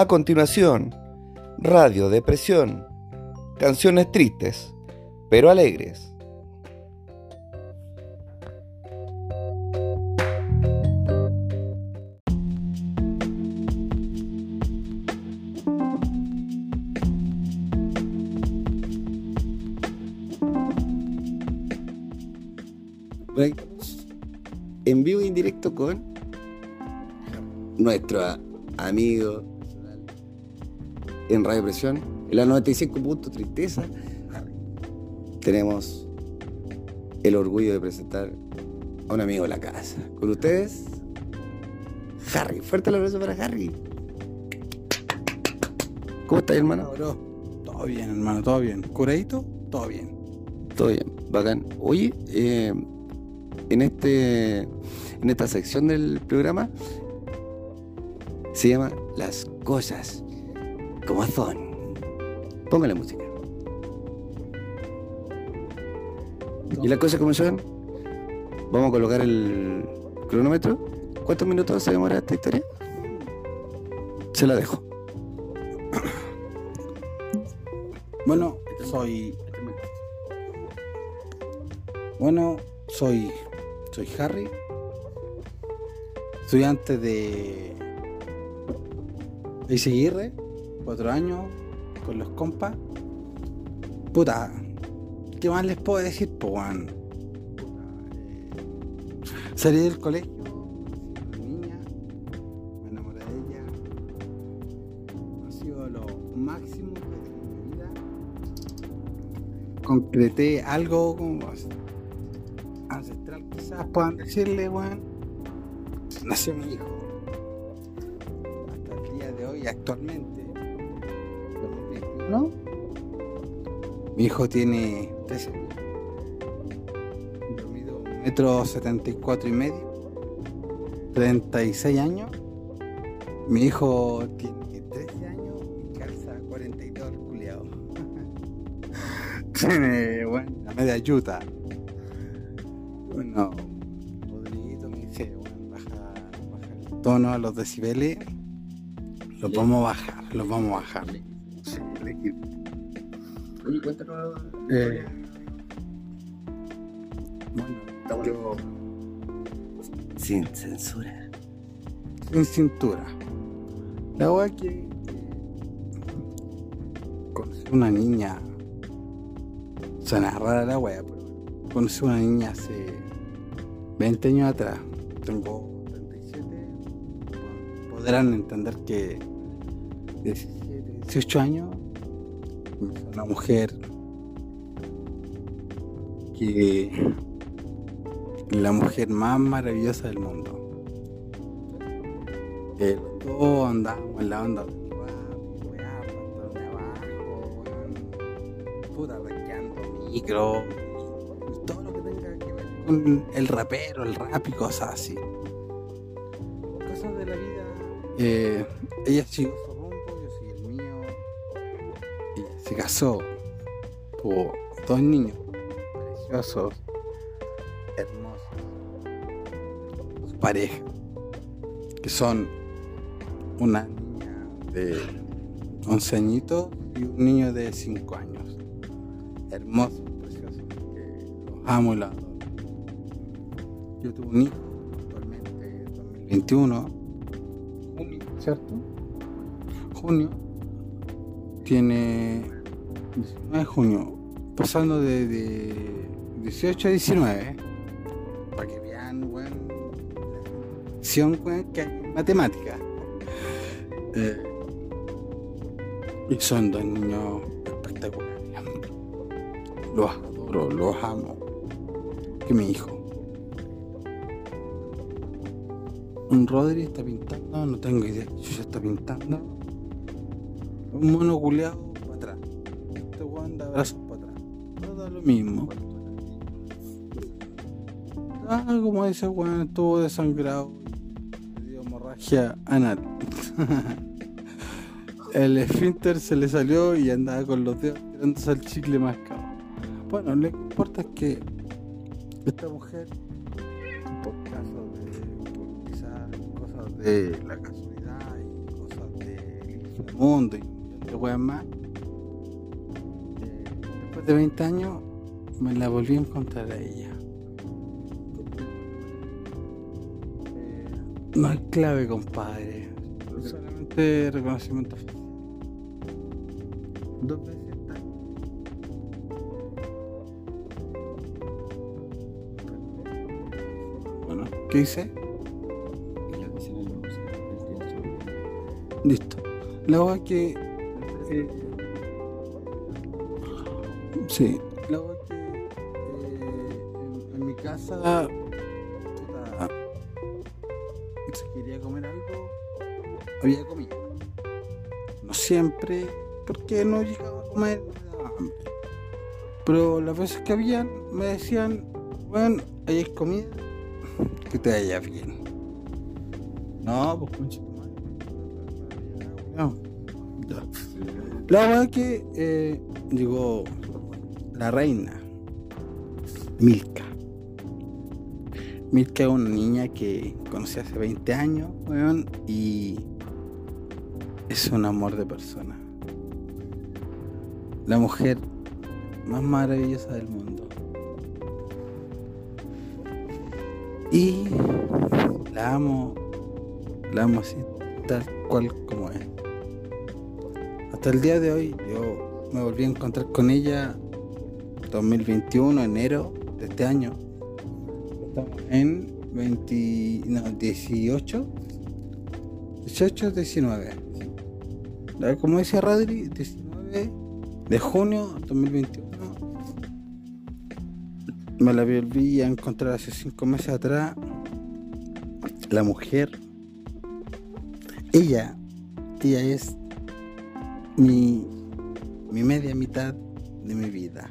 A continuación, Radio Depresión. Canciones tristes, pero alegres. En vivo e indirecto con nuestro amigo en Radio Presión, en la 95 puntos Tristeza, tenemos el orgullo de presentar a un amigo de la casa. Con ustedes, Harry. Fuerte el abrazo para Harry. ¿Cómo estás, hermano? Todo bien, hermano, todo bien. ¿Curadito? Todo bien. Todo bien, bacán. Oye, eh, en, este, en esta sección del programa se llama Las cosas como son. Póngale música. ¿Y las cosas como son? Vamos a colocar el cronómetro. ¿Cuántos minutos se demora esta historia? Se la dejo. Bueno, soy. Bueno, soy. Soy Harry. Estudiante de. Seguirre cuatro años, con los compas. Puta, ¿qué más les puedo decir, po, weón? Salí del colegio, niña, me enamoré de ella. Ha sido lo máximo que de mi vida. Concreté algo como ancestral, quizás puedan decirle, weón. Nació mi hijo. Hasta el día de hoy, actualmente ¿no? Mi hijo tiene 13 años. Metro 74 y medio. 36 años. Mi hijo tiene 13 años y calza 42 culiado. tiene, bueno, la media ayuda. Bueno, Rodriguito me dice, bueno, baja, baja el tono a los decibeles. Los vamos a bajar, los vamos a bajar. Oye, cuéntanos. Eh, bueno, yo Sin censura. sin cintura. La verdad que eh, conocí una niña. Suena rara la wea, pero conocí una niña hace 20 años atrás. Tengo 37. Podrán entender que 17, 18 años una mujer que la mujer más maravillosa del mundo. Eh, todos andábamos en la onda puta, micro, y todo lo que tenga que ver con el rapero, el rap y cosas así. Cosas de la vida. Eh, ella siguió se casó, tuvo dos niños preciosos, hermosos, su pareja, que son una niña de 11 añitos y un niño de 5 años. Hermosos, preciosos, que los amo y los adoro. Yo tuve un hijo actualmente 2021, junio, ¿cierto? Junio tiene 19 de junio, pasando de, de 18 a 19, para que vean, weón, weón, que hay matemática. Eh, y son dos niños espectaculares. Los adoro, los amo. Que mi hijo. Un Rodri está pintando, no tengo idea. Yo ya está pintando. Un mono culeado brazos para atrás. Lo mismo. Ah, como dice weón, estuvo desangrado. Le dio hemorragia anal. El esfínter se le salió y andaba con los dedos tirándose al chicle mascado. Bueno, lo que importa es que esta mujer, por casos de, por cosas de la casualidad y cosas del del mundo y de weas más. De 20 años me la volví a encontrar a ella. No hay clave, compadre. Solamente reconocimiento. Dos veces. Bueno, ¿qué hice? Listo. La hueá que. eh, sí. La hueá que. en, mi casa. si quería comer algo, había comida. No siempre, porque no llegaba a comer, me daba hambre. Pero las veces que habían, me decían, bueno, ahí hay comida, que te vaya bien. No, pues concha madre. No. La verdad que eh, llegó la reina, Milka. Milka es una niña que conocí hace 20 años, weón, y es un amor de persona. La mujer más maravillosa del mundo. Y la amo, la amo así, tal cual como es. Hasta el día de hoy yo me volví a encontrar con ella 2021, enero de este año. Estamos en 20, no, 18, 18, 19. La- Como dice Rodri, 19 de junio 2021. Me la volví a encontrar hace 5 meses atrás. La mujer, ella, ella es mi, mi media mitad de mi vida.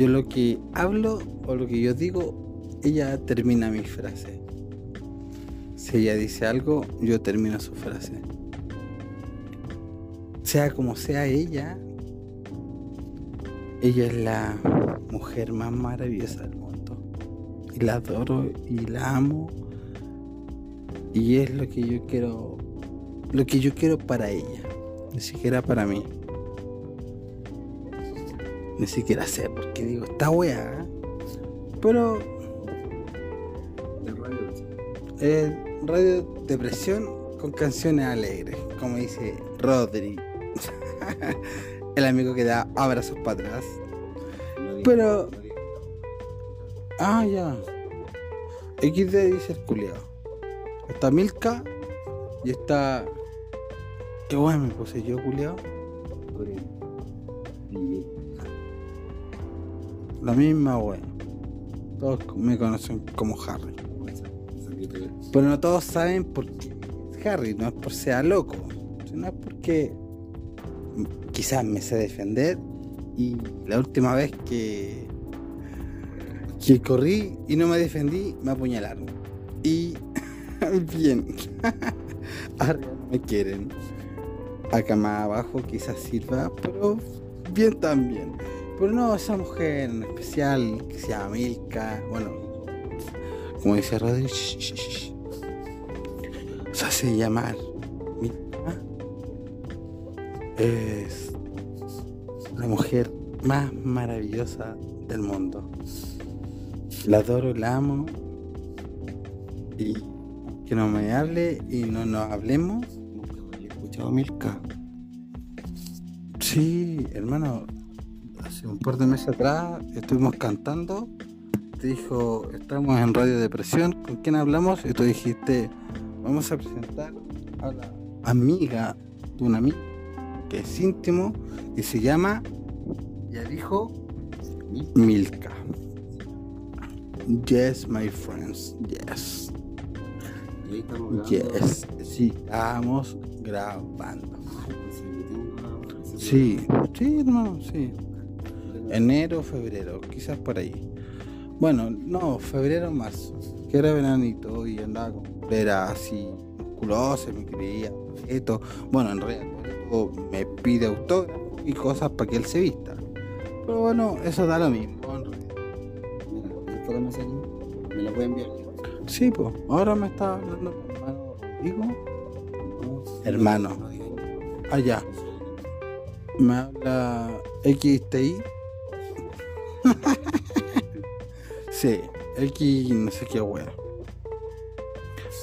Yo lo que hablo o lo que yo digo, ella termina mi frase. Si ella dice algo, yo termino su frase. Sea como sea ella, ella es la mujer más maravillosa del mundo. Y la adoro y la amo. Y es lo que yo quiero lo que yo quiero para ella, ni siquiera para mí. Ni siquiera sé, porque digo, está weá. Pero El radio eh, radio depresión con canciones alegres, como dice Rodri, el amigo que da abrazos para atrás. Pero- Ah, ya. XD dice el culiao. Está Milka y está. Qué bueno me puse yo, culiao. La misma wea. Todos me conocen como Harry. Pero no todos saben por qué Harry, no es por ser loco, sino es porque quizás me sé defender y la última vez que, que corrí y no me defendí, me apuñalaron. Y bien, arriba me quieren. Acá más abajo quizás sirva, pero bien también. Pero no, esa mujer en especial que se llama Milka, bueno, como dice Rodri, shh, shh, shh. se hace llamar Milka. Es la mujer más maravillosa del mundo. La adoro, la amo. Y que no me hable y no nos hablemos. Nunca había escuchado Milka. Sí, hermano, hace un par de meses atrás estuvimos cantando. Te dijo, estamos en Radio Depresión, ¿con quién hablamos? Y tú dijiste, vamos a presentar a la amiga de un amigo que es íntimo y se llama, ya dijo, Milka. Yes, my friends, yes, Y ahí estamos grabando. yes, sí, estamos grabando. Sí, sí, hermano, sí. Enero, febrero, quizás por ahí. Bueno, no, febrero, marzo. Que era veranito y andaba con era así musculosa, me creía, esto. Bueno, en realidad todo me pide autógrafo y cosas para que él se vista. Pero bueno, eso da lo mismo. en realidad. Mira. Me la voy a enviar. Sí, pues, ahora me está hablando mi hermano Rodrigo. Hermano. Allá. Me habla XTI. sí, X no sé qué wea.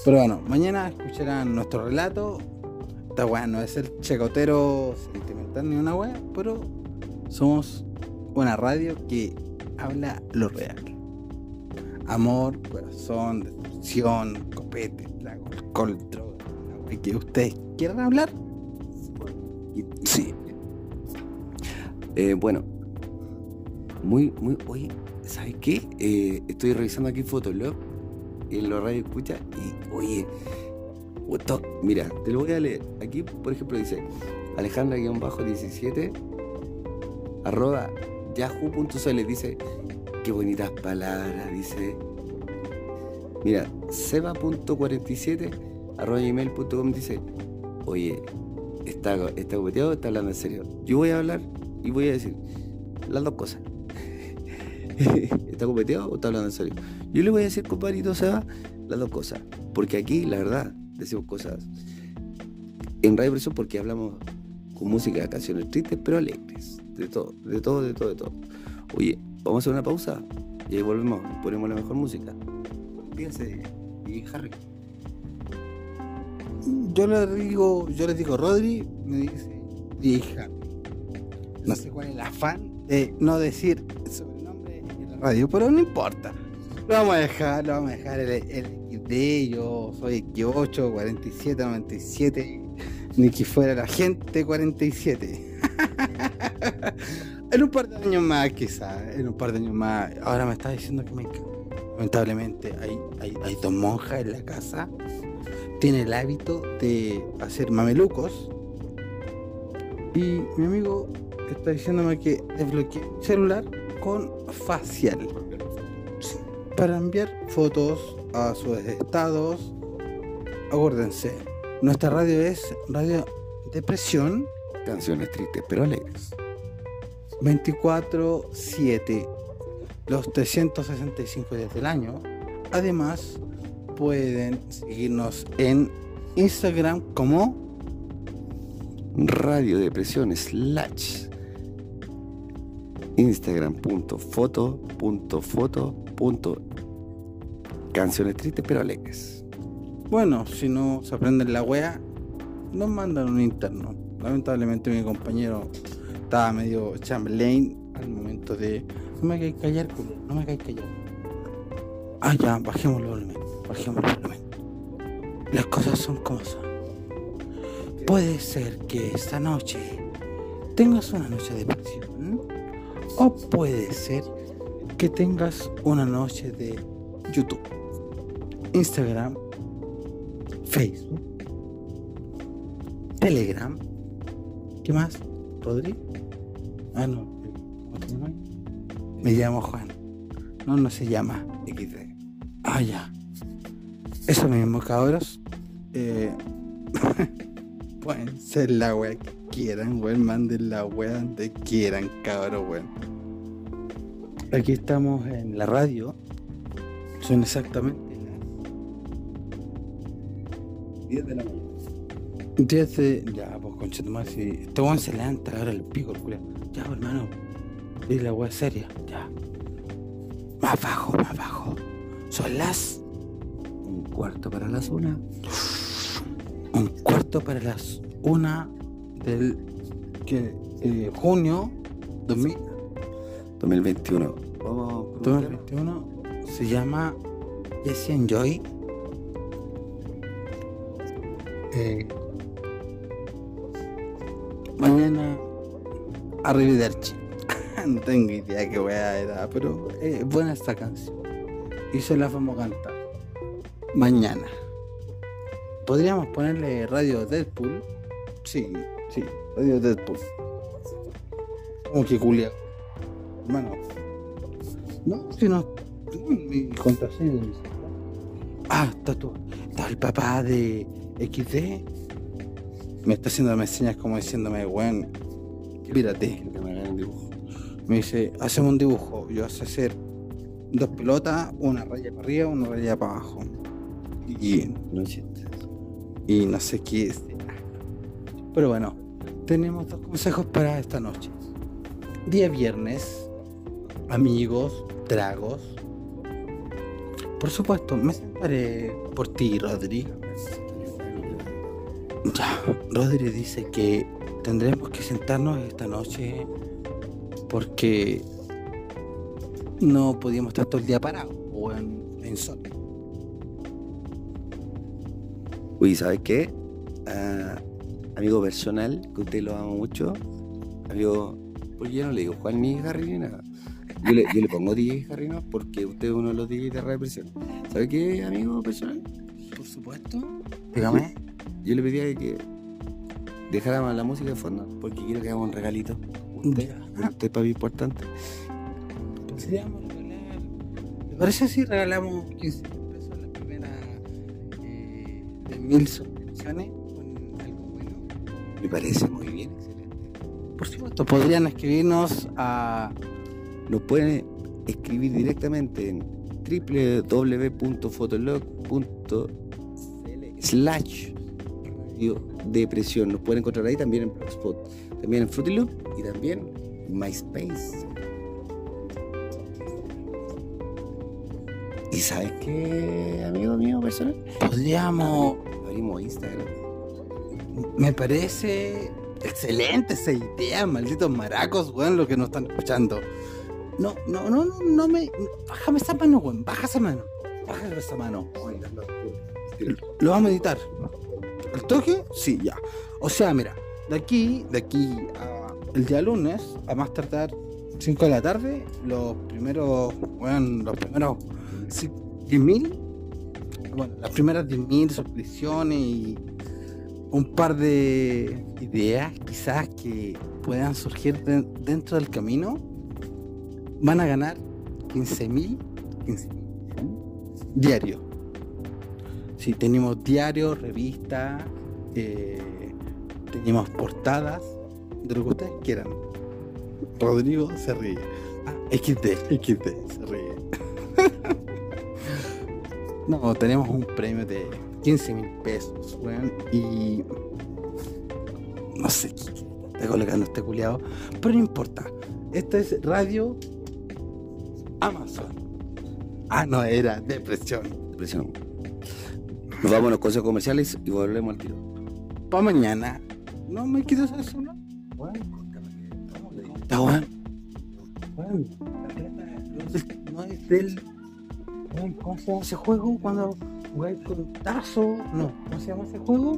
Pero bueno, mañana escucharán nuestro relato. Está bueno, es el chacotero sentimental ni una wea, pero somos una radio que habla lo real. Amor, corazón, destrucción, copete, trago, alcohol, droga, que ustedes quieran hablar. Sí. Eh, bueno, muy, muy. Oye, ¿sabes qué? Eh, estoy revisando aquí Fotolog en la radio escucha y, oye, mira, te lo voy a leer. Aquí, por ejemplo, dice Alejandra-17 arroba yahoo.cl dice qué bonitas palabras, dice. Mira, seba.47 arroba gmail.com dice, oye, está, está copeteado está hablando en serio. Yo voy a hablar y voy a decir las dos cosas. ¿Está copeteado o está hablando en serio? Yo le voy a decir, compadrito Seba, las dos cosas. Porque aquí, la verdad, decimos cosas en Radio Presión porque hablamos con música, canciones tristes pero alegres. De todo, de todo, de todo, de todo. Oye, vamos a hacer una pausa y ahí volvemos, ponemos la mejor música. Fíjense, y Harry. Yo le digo, yo les digo Rodri, me dice hija. No sé cuál es el afán de no decir la radio, pero no importa. Lo vamos a dejar, lo vamos a dejar el, el XD, yo soy X8, 47, 97, ni que fuera la gente 47. en un par de años más, quizás, en un par de años más. Ahora me está diciendo que me Lamentablemente hay, hay, hay dos monjas en la casa tiene el hábito de hacer mamelucos. Y mi amigo está diciéndome que desbloqueé mi celular con facial. Para enviar fotos a sus estados. Acuérdense, nuestra radio es Radio Depresión Canciones tristes pero alegres. 24-7, los 365 días del año. Además, pueden seguirnos en Instagram como Radio Depresión slash Instagram.foto.foto. Canciones tristes pero alegres. Bueno, si no se aprenden la wea, nos mandan un interno. Lamentablemente mi compañero estaba medio Chamberlain al momento de... No me hagáis callar, culo, no me hagáis callar. Ah, ya, bajemos el volumen, bajemos el volumen. Las cosas son como son. Puede ser que esta noche tengas una noche de depresión. O puede ser que tengas una noche de YouTube, Instagram, Facebook, Telegram. ¿Qué más? ¿Rodri? Ah, no. ¿Cómo te llamas? Me llamo Juan. No, no se llama. XD. Ah, ya. Eso mismo, cabros. Eh, pueden ser la que quieran, weón. Manden la wea donde quieran, cabros, weón. Aquí estamos en la radio. Son exactamente las 10 de la mañana. 10 de. Ya, pues conchetumar, si. Este weón se levanta ahora el pico, culiao. Ya, pues, hermano. Y la wea seria, ya. Más bajo, más bajo. Son las Un cuarto para las una. un cuarto para las una del que, eh, junio 2000 2021. Vamos con un tema. 2021 se llama Jesse and Joy Eh, mañana Arrivederci. No tengo idea qué wea era pero es buena esta canción. Y se la vamos a cantar mañana. Podríamos ponerle radio Deadpool sí sí radio Deadpool como que culia hermano no si no mi contraseña de mi ah está tú está el papá de XD me está haciendo señas como diciéndome weón mírate Que me hagan un dibujo. me dice, hacemos un dibujo. Yo hace hacer dos pelotas, una raya para arriba, una raya para abajo. Y No chistes. y no sé qué es. Pero bueno, tenemos dos consejos para esta noche. Día viernes, amigos, tragos. Por supuesto, me sentaré por ti, Rodri. Ya, Rodri dice que tendremos que sentarnos esta noche porque no podíamos estar todo el día parados o en, en sol. Uy, ¿sabes qué? Ah, amigo personal, que usted lo ama mucho. Amigo, pues yo no le digo Juan ni Harry ni nada. Yo le, yo le pongo DJ Harry no porque usted es uno de los DJ de represión. ¿Sabe qué, amigo personal? Por supuesto. Dígame. Yo le pedía que dejáramos la música de fondo porque quiero que hagamos un regalito. Usted, Ya. usted para mí importante. Podríamos regalar. ¿Te parece si regalamos 15 mil pesos en la primera eh, de mil suscripciones? Me parece muy bien, excelente. Por supuesto, podrían escribirnos a Nos pueden escribir directamente en www.fotolog.cl slash radio depresión. Nos pueden encontrar ahí también en Blogspot, también en Fruity Loop y también en MySpace. ¿Y sabes qué, amigo mío personal? podríamos Abrimos Instagram. Me parece excelente esa idea, malditos maracos, weón, lo que nos están escuchando. No, no, no, no, no me. Bájame esa mano, weón, baja esa mano. Bájame esa mano. Lo vamos a editar. ¿El toque? Sí, ya. O sea, mira, de aquí, de aquí a el día lunes, a más tardar 5 de la tarde, los primeros, weón, los primeros 10.000, bueno, las primeras 10.000 suscripciones y un par de ideas quizás que puedan surgir de- dentro del camino van a ganar 15.000 15.000 diarios. Si tenemos diarios, revistas, eh, tenemos portadas, de lo que ustedes quieran. Rodrigo se ríe. Ah, XD, XD, se ríe. no, tenemos un premio de 15 mil pesos, weón. Y. No sé qué está colocando este culiado. Pero no importa. Esta es Radio Amazon. Ah, no, era Depresión. Depresión. Nos vamos a los consejos comerciales y volvemos al tiro. Para mañana. No me quiero hacer solo. Está weón. Weón, No es del. ¿Cómo se llama ese juego? Cuando jugáis con Tazo. No, ¿cómo se llama ese juego?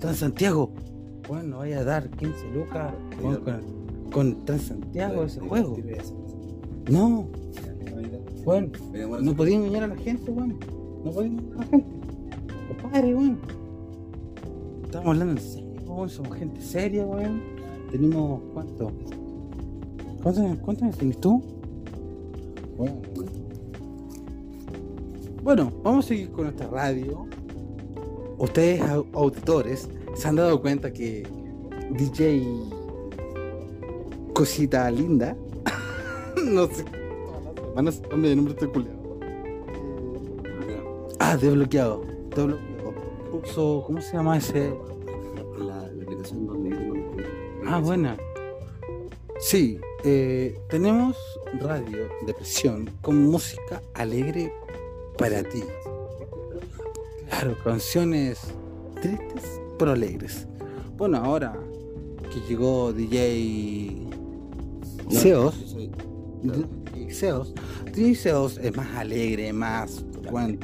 Transantiago. Bueno, no vaya a dar 15 lucas weón, con, con Transantiago ese juego. No, weón. No podía engañar a la gente, weón. No podía engañar a la gente. Compadre, weón. Estamos hablando en serio, weón. Somos gente seria, weón. Tenemos, ¿cuánto? ¿Cuántos cuántos años tienes tú? Weón. Bueno, vamos a seguir con nuestra radio. Ustedes, au- auditores, se han dado cuenta que DJ Cosita Linda, no sé, semanas cambia de nombre este culiao. Ah, desbloqueado. Desbloqueado. Puso, ¿cómo se llama ese? La, la aplicación donde yo Ah, buena. Sí, eh, tenemos radio depresión con música alegre para ti. Claro, canciones tristes pero alegres. Bueno, ahora que llegó DJ No, Seos, DJ Seos, DJ Seos es más alegre, más bueno.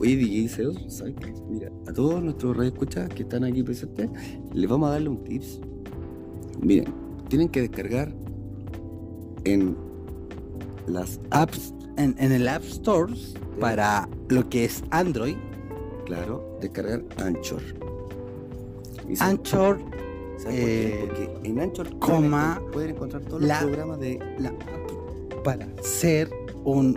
Oye, DJ Seos, ¿sabes qué? Mira, a todos nuestros radioescuchas que están aquí presentes, les vamos a darle un tips. Miren, tienen que descargar en las apps, En, en el App Stores para lo que es Android, claro, descargar Anchor. Se- Anchor ¿sabes por qué? eh, Porque en Anchor coma, pueden, encontrar todos la- los programas de la app para ser un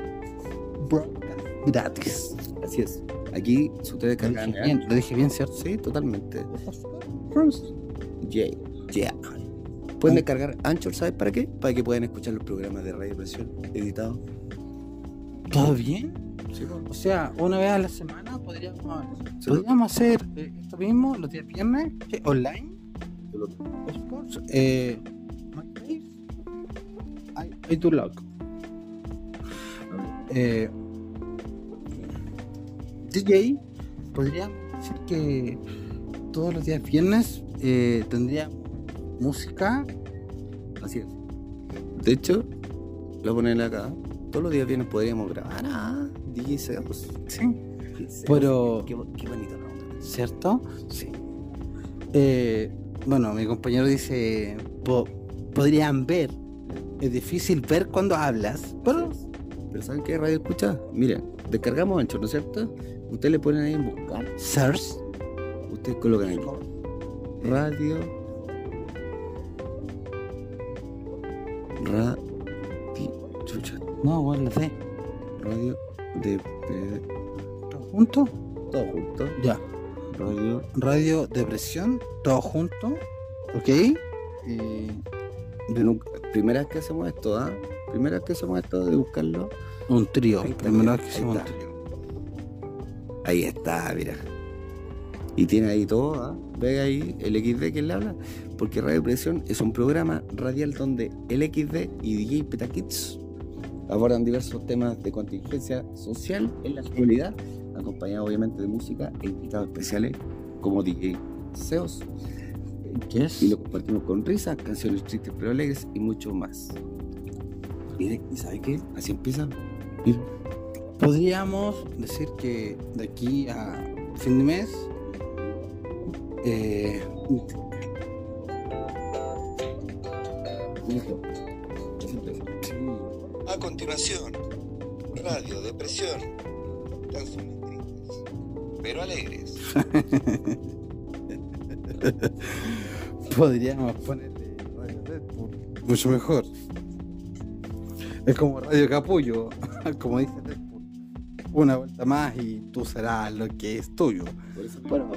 broadcast gratis. Así es. Aquí, si ustedes Lo descargan dije bien, lo dije bien, ¿cierto? Sí, totalmente. Yeah, yeah. Pueden descargar Anchor, ¿sabes para qué? Para que puedan escuchar los programas de Radio Presión editados. ¿Todo bien? Sí. O sea, una vez a la semana podríamos, Sí. podríamos hacer eh, esto mismo los días viernes, online, course. Eh, my face, I, I do log. Eh, DJ, podríamos decir que todos los días viernes eh, tendría música. Así es. De hecho, lo voy a poner acá. Todos los días viernes podríamos grabar a DJ Seos. Sí. Pero- Qué, qué bonito nombre. ¿Cierto? Sí. Eh, bueno, mi compañero dice, po- podrían ver. Es difícil ver cuando hablas, pero Pero ¿saben qué radio escucha? Miren, descargamos Ancho, ¿no es cierto? Ustedes le ponen ahí en buscar. search. Ustedes colocan ahí. Radio. Radio. No, bueno, lo sé. Radio de. ¿Todo junto? todo junto. Ya. Radio. Radio Depresión, todo junto. ¿Ok? Eh, de nunca- primera vez que hacemos esto, ¿ah? Primera vez que hacemos esto de buscarlo. un trío. Primero mira, que ahí hicimos un trío. Ahí está, mira. Y tiene ahí todo, ¿ah? Ve ahí el XD que le habla. Porque Radio Presión es un programa radial donde el XD y DJ Petakids abordan diversos temas de contingencia social en la actualidad, acompañado obviamente de música e invitados especiales como DJ Seos. Yes. Y lo compartimos con risas, canciones tristes pero alegres y mucho más. ¿y sabe qué? Así empieza. Podríamos decir que de aquí a fin de mes eh, Listo. A continuación, Radio Depresión. Canciones tristes, pero alegres. podríamos ponerle Radio Deadpool, mucho mejor. Es como Radio Capullo, como dice Deadpool. Una vuelta más y tú serás lo que es tuyo. Por eso, bueno,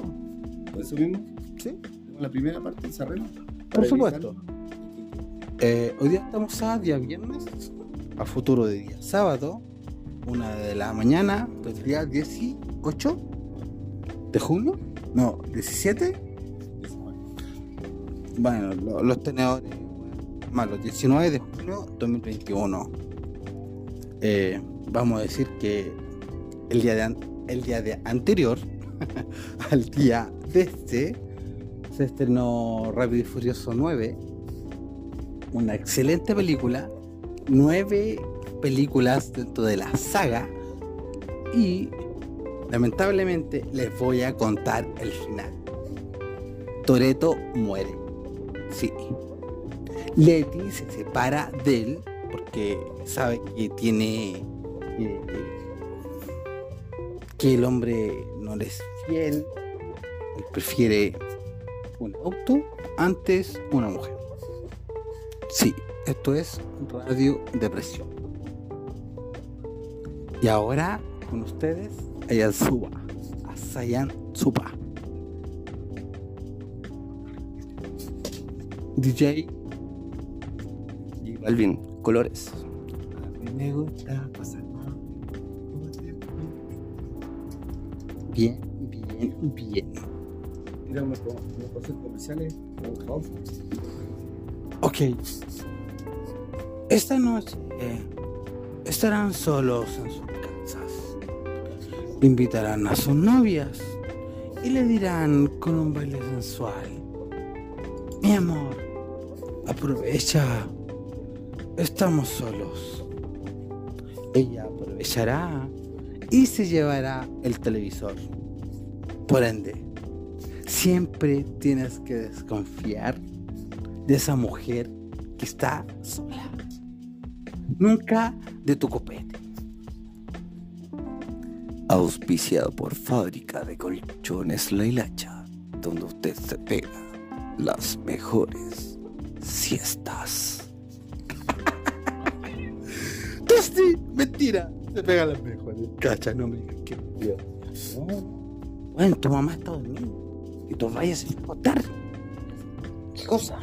por eso mismo, ¿Sí? la primera parte desarrollo. Por supuesto. Eh, hoy día estamos a día viernes, a futuro de día sábado, una de la mañana del día 18 de junio, no, 17. Bueno, lo- los tenedores, más los 19 de junio 2021. Eh, vamos a decir que el día de, el día de anterior al día de este se estrenó Rápido y Furioso 9, una excelente película, nueve películas dentro de la saga y lamentablemente les voy a contar el final. Toreto muere. Sí. Letty se separa de él porque sabe que tiene eh, que el hombre no le es fiel. Él prefiere un auto antes una mujer. Sí, esto es Radio Depresión. Y ahora con ustedes, Ayan Suba. Asayan Suba. DJ. Y Balvin, colores. A mí me gusta pasar Bien, bien, bien. Tiramos los comerciales, pausa. Ok. Esta noche eh, estarán solos en sus casas. Invitarán a sus novias y le dirán con un baile sensual. Mi amor, aprovecha. Estamos solos. Ella aprovechará y se llevará el televisor. Por ende, siempre tienes que desconfiar de esa mujer que está sola. Nunca de tu copete. Auspiciado por Fábrica de Colchones La Hilacha, donde usted se pega las mejores siestas. sí, mentira. Se pega las mejores. Cacha, no me digas que. No. Bueno, tu mamá está durmiendo. Y tú vayas a acostar. ¿Qué cosa?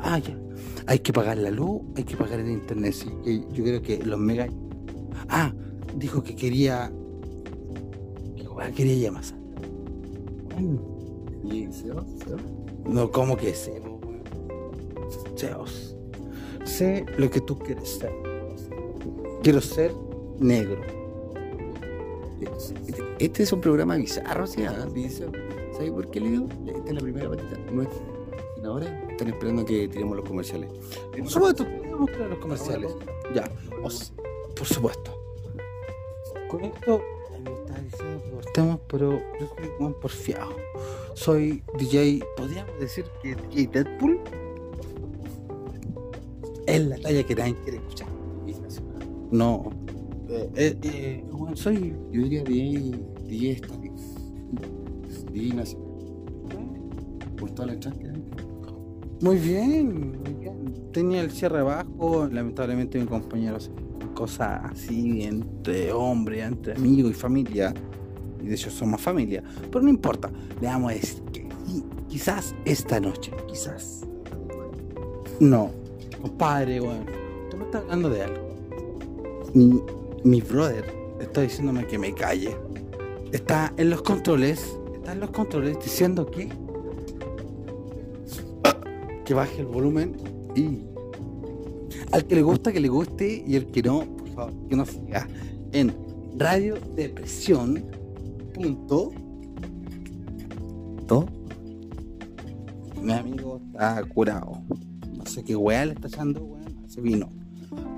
Ah, ya. Hay que pagar la luz, hay que pagar el internet. Sí, yo creo que los mega. Ah, dijo que quería. Que quería llamar. Bueno, ¿Y? Seba? no, ¿cómo que weón? Seos. Sé lo que tú quieres ser. Quiero ser negro. Este, es un programa bizarro, ¿sí? ah. ¿Sabes por qué le digo? Esta es la primera patita. Nuestra. Y ahora están esperando que tiremos los comerciales. Por supuesto, podemos mostrar los comerciales. Ya, por supuesto. Con esto me está diciendo que cortemos, pero yo soy un porfiado. Soy DJ, podríamos decir que DJ Deadpool es la talla que nadie quiere escuchar. No, eh, eh, eh, bueno, soy Yo diría DJ, DJ. DJ nacional. Las tracks que hay. Muy bien, muy bien. Tenía el cierre bajo, lamentablemente mi compañero hace cosas así entre hombre, entre amigo y familia. Y de hecho somos familia. Pero no importa, le vamos a decir que quizás esta noche, quizás. No, compadre, bueno, tú me estás hablando de algo. Mi, mi brother está diciéndome que me calle. Está en los controles, está en los controles diciendo que que baje el volumen y al que le gusta que le guste y el que no, por favor, que no siga en Radio Depresión punto ¿Todo? mi amigo está curado. No sé qué weá le está echando, weón, ese vino.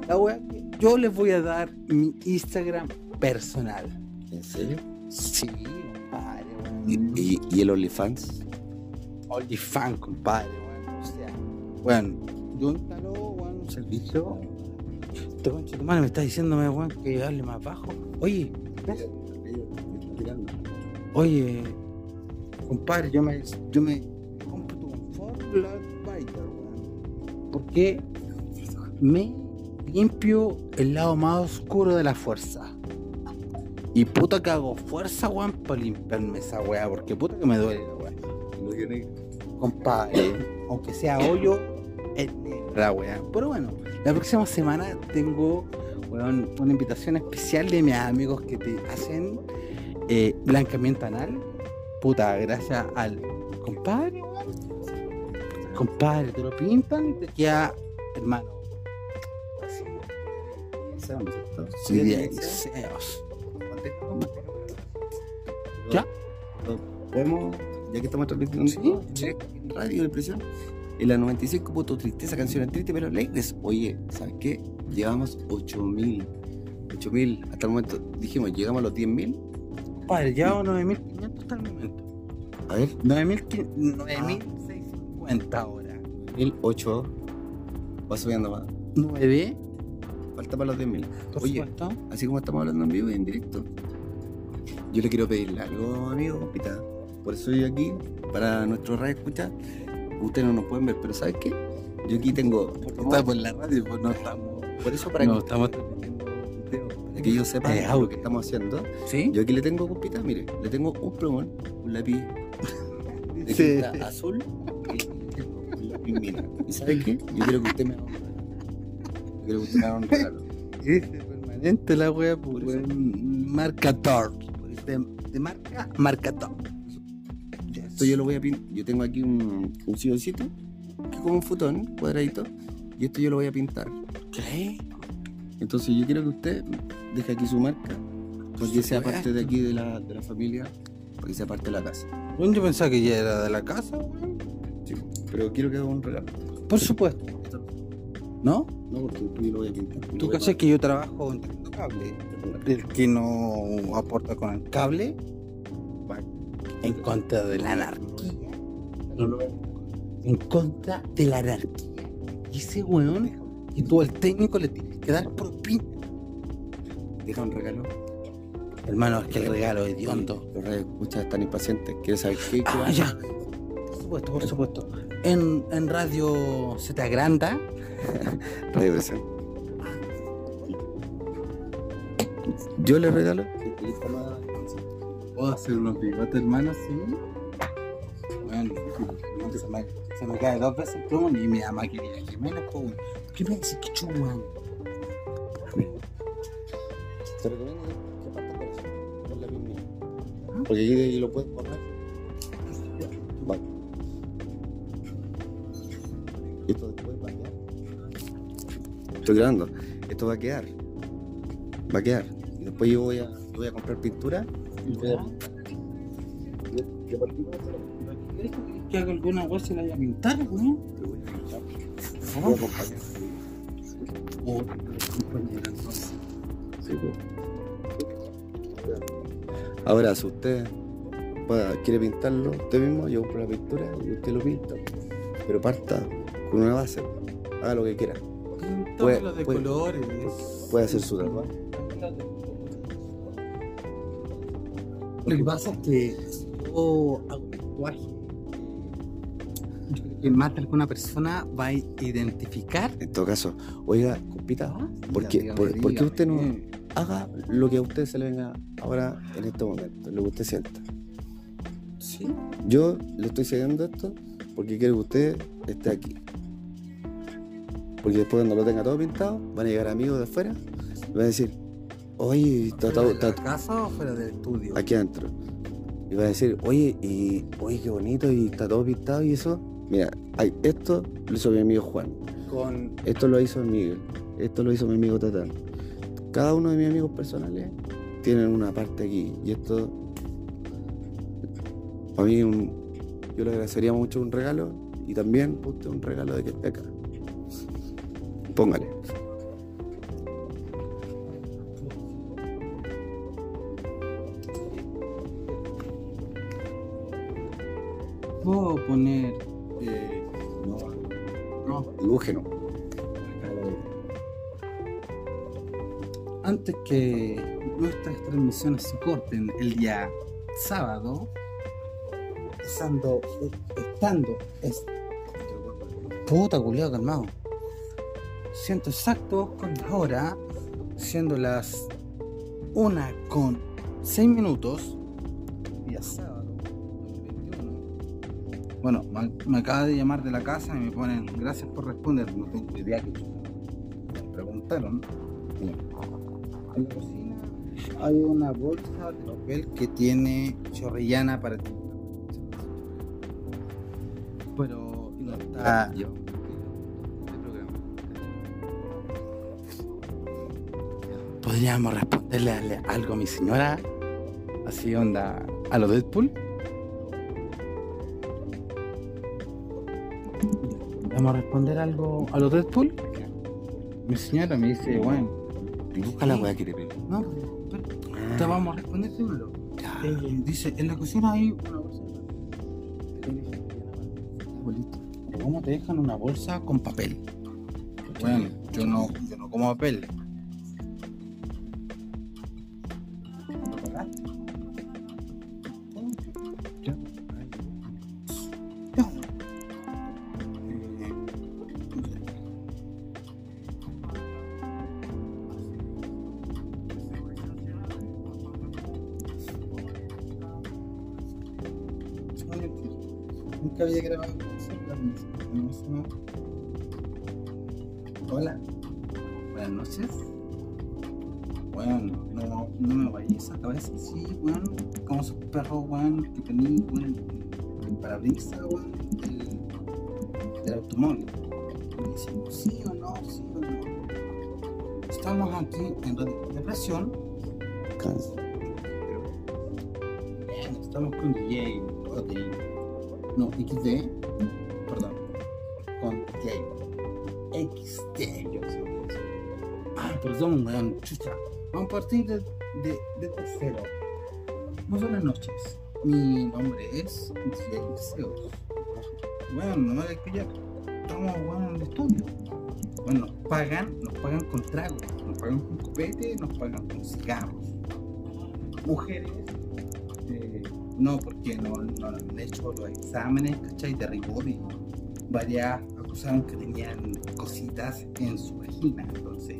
La weá yo les voy a dar mi Instagram personal. ¿En serio? Sí, compadre, ¿Y, weón. y, y el OnlyFans? OnlyFans, compadre, weón. O sea, weón, yo instalo, weón, un servicio. Este concha de tu madre me está diciéndome, weón, que darle más bajo. Oye, oye, compadre, yo me, yo me compro tu confort, Viper, weón. Porque me limpio el lado más oscuro de la fuerza. Y puta que hago fuerza, weón, para limpiarme esa weá, porque puta que me duele la weá. Compadre, aunque sea hoyo, es negra, weá. Pero bueno, la próxima semana tengo weón, una invitación especial de mis amigos que te hacen eh, blancamiento anal. Puta, gracias al compadre. Compadre, te lo pintan y te queda, hermano. Así. Sí, de deseos. ¿Ya? Podemos, ya que estamos transmitiendo Sí, en directo en Radio Depresión, en la 95 punto tristeza, canciones tristes pero alegres. Oye, ¿sabes qué? Llevamos 8000. 8000 hasta el momento. Dijimos, llegamos a los 10000. Compadre, llevamos 9500 hasta el momento. A ver, 9650 ahora. 1008. Va subiendo más. 9, Falta para los 10000. por Oye, supuesto. así como estamos hablando en vivo y en directo, yo le quiero pedirle algo, amigo, compita. Por eso yo aquí, para nuestro radio escucha, ustedes no nos pueden ver, pero ¿sabes qué? Yo aquí tengo. Está por la radio, pues no estamos. Por eso, para, no, que, estamos para que ellos sepan Eh, lo audio. que estamos haciendo, ¿Sí? yo aquí le tengo, compita, mire, le tengo un plumón, un lápiz de Sí. azul y un lápiz mina. ¿Y sabes qué? Yo quiero que usted me haga. Yo quiero que usted me haga un regalo. Es permanente la wea, pues. Marca Thor. De, de marca Marca Thor. Esto yo lo voy a pintar. Yo tengo aquí un, un silloncito, que es como un futón cuadradito, y esto yo lo voy a pintar. ¿Qué? Entonces yo quiero que usted deje aquí su marca, porque sea supuesto. parte de aquí de la, de la familia, porque sea parte de la casa. Bueno, yo pensaba que ya era de la casa. Sí, pero quiero que haga un regalo. Por supuesto. ¿No? No, porque yo lo voy a pintar. Tú cachas que yo trabajo en cable. El que no aporta con el cable en contra de la anarquía. Veo. En contra de la anarquía. Y ese weón, y tú al técnico le tienes que dar propina. Deja un regalo. Hermano, es que el regalo es hediondo. Los escuchas están impacientes. ¿Quieres saber qué? Ah, qué- ya. Por supuesto, por supuesto. En, en radio se te agranda. Radio Presión. Yo le regalo. Puedo hacer unos bigotes, hermano, sí. Bueno, se me, se me cae dos veces el plumón y mi mamá quería que menos, pues. ¿Qué me dice que chuan? Se recomienda que parta por eso, por la misma. Porque aquí lo puedes borrar. Vale. Esto después va a quedar. Estoy grabando. Esto va a quedar. Va a quedar. Y después yo voy a, yo voy a comprar pintura y voy a Ya. y a partir de eso ¿Crees que haga alguna cosa se la vaya a pintar, weón? Ahora, si usted quiere pintarlo usted mismo, yo compro la pintura y usted lo pinta. Pero parta con una base. Haga lo que quiera. Píntamelo de puede- colores. Puede hacer su trabajo. Lo que pasa es que yo hago un tatuaje yo creo que más de alguna persona va a identificar. En todo caso, oiga, compita, ¿por qué, Dígame, por, qué usted no haga lo que a usted se le venga ahora en este momento, lo que usted sienta? Sí. Yo le estoy cediendo esto porque quiero que usted esté aquí. Porque después cuando lo tenga todo pintado, van a llegar amigos de afuera y van a decir, oye, está ¿Fuera de la casa o fuera del estudio? aquí adentro. Y va a decir, oye, y oye, qué bonito, y está todo pintado y eso. Mira, hay, esto lo hizo mi amigo Juan, Con esto lo hizo Miguel, esto lo hizo mi amigo Tatán. Cada uno de mis amigos personales tienen una parte aquí. Y esto, para mí, un- yo le agradecería mucho un regalo y también usted un regalo de que esté acá. Póngale. Puedo poner. eh, no, no, antes que nuestras transmisiones se corten el día sábado, estando, estando, es, puta culiado calmado, siento exacto con la hora, siendo las una con seis minutos, Bueno, me, me acaba de llamar de la casa y me ponen gracias por responder, no tengo idea que me preguntaron. En la cocina hay una bolsa de papel que tiene chorrillana para ti. Pero no está. yo. ¿Podríamos responderle algo a mi señora? Así onda a lo Deadpool. ¿Podemos responder algo a lo Deadpool? Mi señora me dice, bueno, Dibuja la weá que te pedí. no, pero te vamos a responder primero. Eh, dice, en la cocina hay una bolsa de Abuelito, ¿pero ¿cómo te dejan una bolsa con papel? Bueno, yo no, yo no como papel. No me vayas a la cabeza así, weón. Como esos perros, weón, que tenía, weón, el parabrisas, weón, del, del automóvil. Y decimos, sí o no, sí o no. Estamos aquí en Depresión. Cansa. Bien, estamos con DJ Rodri. No, XD. Perdón. Con DJ. XD. Yo sé. Ah, perdón, weón. Chucha. Vamos a partir de, de, de cero. Muy buenas noches. Mi nombre es DJ Zeus. Bueno, no me hagas callar. Estamos, weón, en el estudio. Bueno, nos pagan, nos pagan con tragos, nos pagan con copete, nos pagan con cigarros. Mujeres eh, no, porque no, no han hecho los exámenes, ¿cachai? De rigor y varias acusaron que tenían cositas en su vagina. Entonces,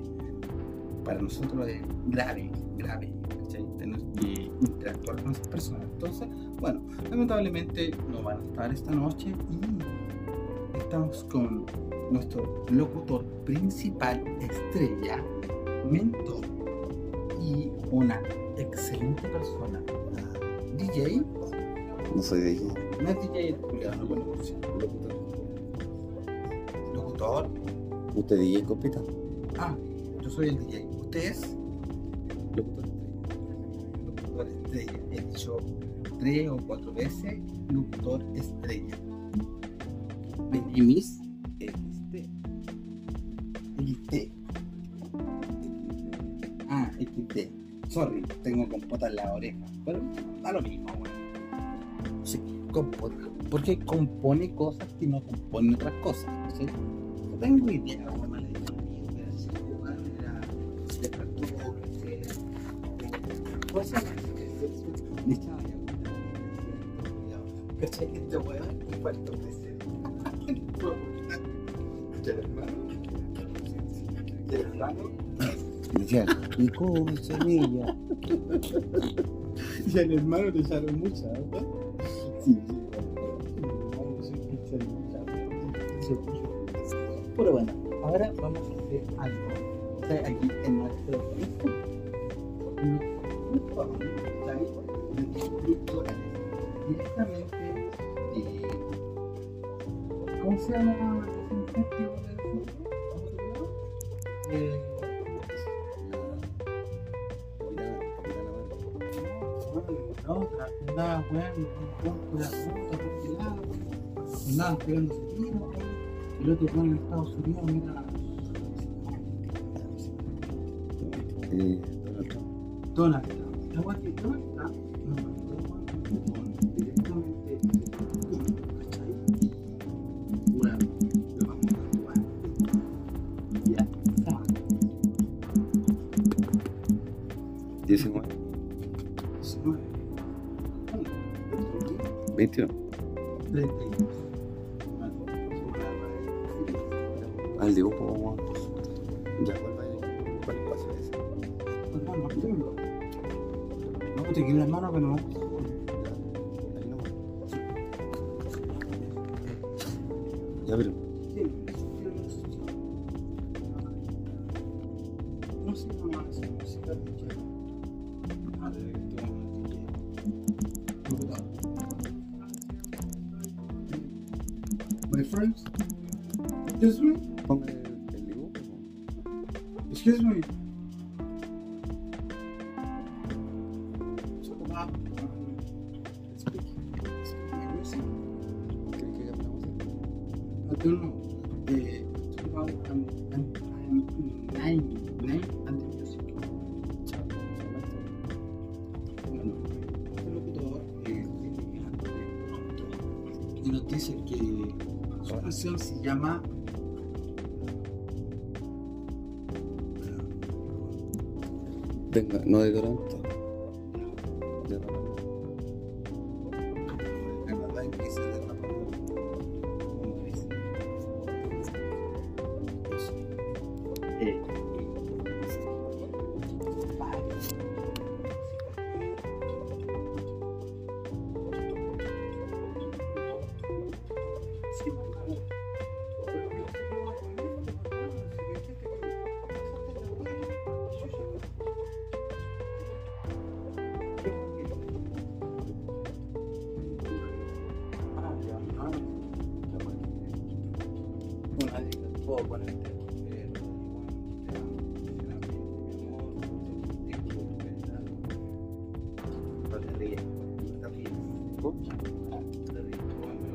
para nosotros es grave, grave, ¿cachai? Tener que interactuar con esas personas. Entonces, bueno, lamentablemente no van a estar esta noche y estamos con nuestro locutor principal, estrella, mentor y una excelente persona, DJ. No soy DJ. No es DJ, no bueno, locutor. Locutor. ¿Usted DJ compita? Ah, yo soy el DJ. ¿Usted es? Doctor Estrella. Doctor Estrella. He dicho tres o cuatro veces Doctor Estrella. My XT. XT. Ah, XT. Sorry, tengo compota en la oreja. Pero da lo mismo, güey. Sí, compota. Porque compone cosas que no compone otras cosas. ¿sí? No tengo idea, güey. pues ¿Cachai? Me. Y el hermano. Y el semilla. Y al hermano le echaron mucha, ¿verdad? Sí, sí. Pero bueno, ahora vamos a hacer algo. O sea, aquí en estaban pegando ese tiro, el otro en Estados Unidos, mira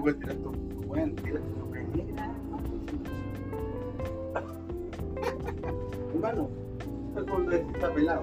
no puedes tirar tu. Bueno, tu. Hermano, está pelado.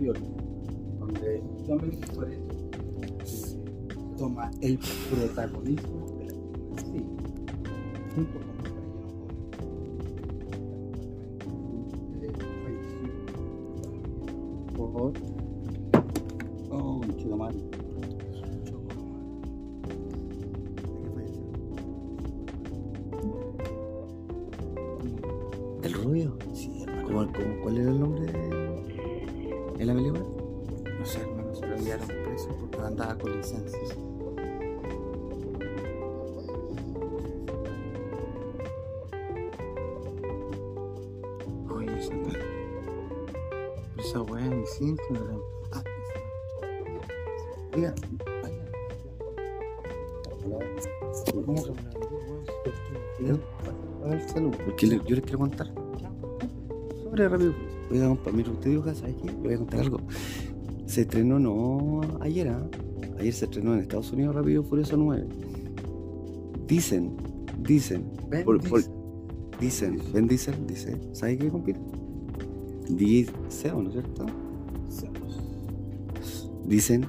anteriores, donde Dominic Toretto eh, toma el protagonismo quiero contar. Sobre rápido. Voy a compa- mira, usted dijo, ¿sabes qué? Le voy a contar algo. Se estrenó no ayer, ¿ah? Ayer se estrenó en Estados Unidos Rápido Furioso 9. Dicen, dicen, Ven, por- por- dice. dicen, Ben Diesel dice, ¿sabes qué, compita? Dice, ¿no es cierto? Dicen,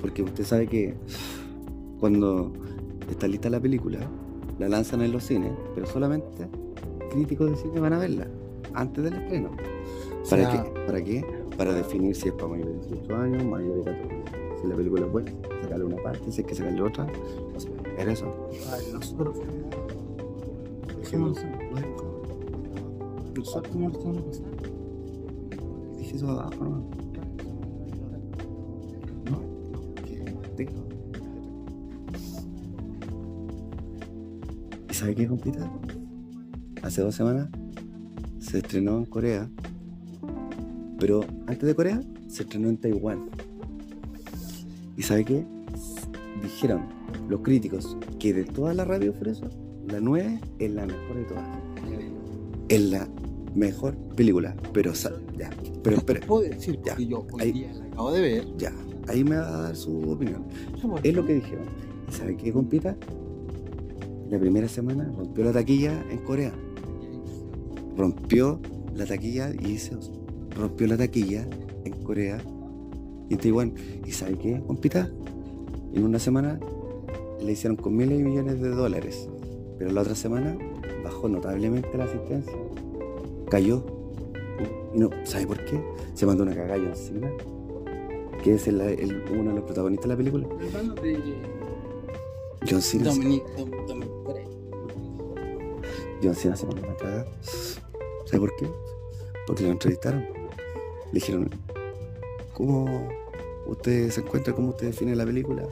porque usted sabe que cuando está lista la película, la lanzan en los cines, pero solamente críticos de cine van a verla antes del estreno. ¿Para sea- qué? ¿Para qué? para definir si es para mayores de 18 años, mayores de 14. Si la película es buena, sacarle una parte, si hay que sacarle otra. No sé, era eso. Ay, nosotros fuimos la semana pasada. dije eso abajo, ¿no? No, que tengo. ¿Y sabe qué, compita? Hace dos semanas se estrenó en Corea, pero antes de Corea se estrenó en Taiwán. ¿Y sabe qué? Dijeron los críticos que de todas las radios fresas, la 9 es la mejor de todas. Es la mejor película, pero ya, pero espera, Puedo decir, Ya, porque yo hoy ahí. día la acabo de ver. ya, ahí me va a dar su opinión. Es lo que dijeron. ¿Y sabe qué, compita? La primera semana rompió la taquilla en Corea. Rompió la taquilla y hizo, rompió la taquilla en Corea y en Taiwán. ¿Y sabe qué, compita? En una semana le hicieron con miles de millones de dólares. Pero la otra semana bajó notablemente la asistencia. Cayó. Y no, ¿sabe por qué? Se mandó una cagalla encima. Que es el- el- uno de los protagonistas de la película. John Cena. se- Dominic, Dom- Dominic Pérez. John Cena se mandó una cagada. ¿Sabe por qué? Porque lo entrevistaron. Le dijeron, ¿cómo usted se encuentra? ¿Cómo usted define la película?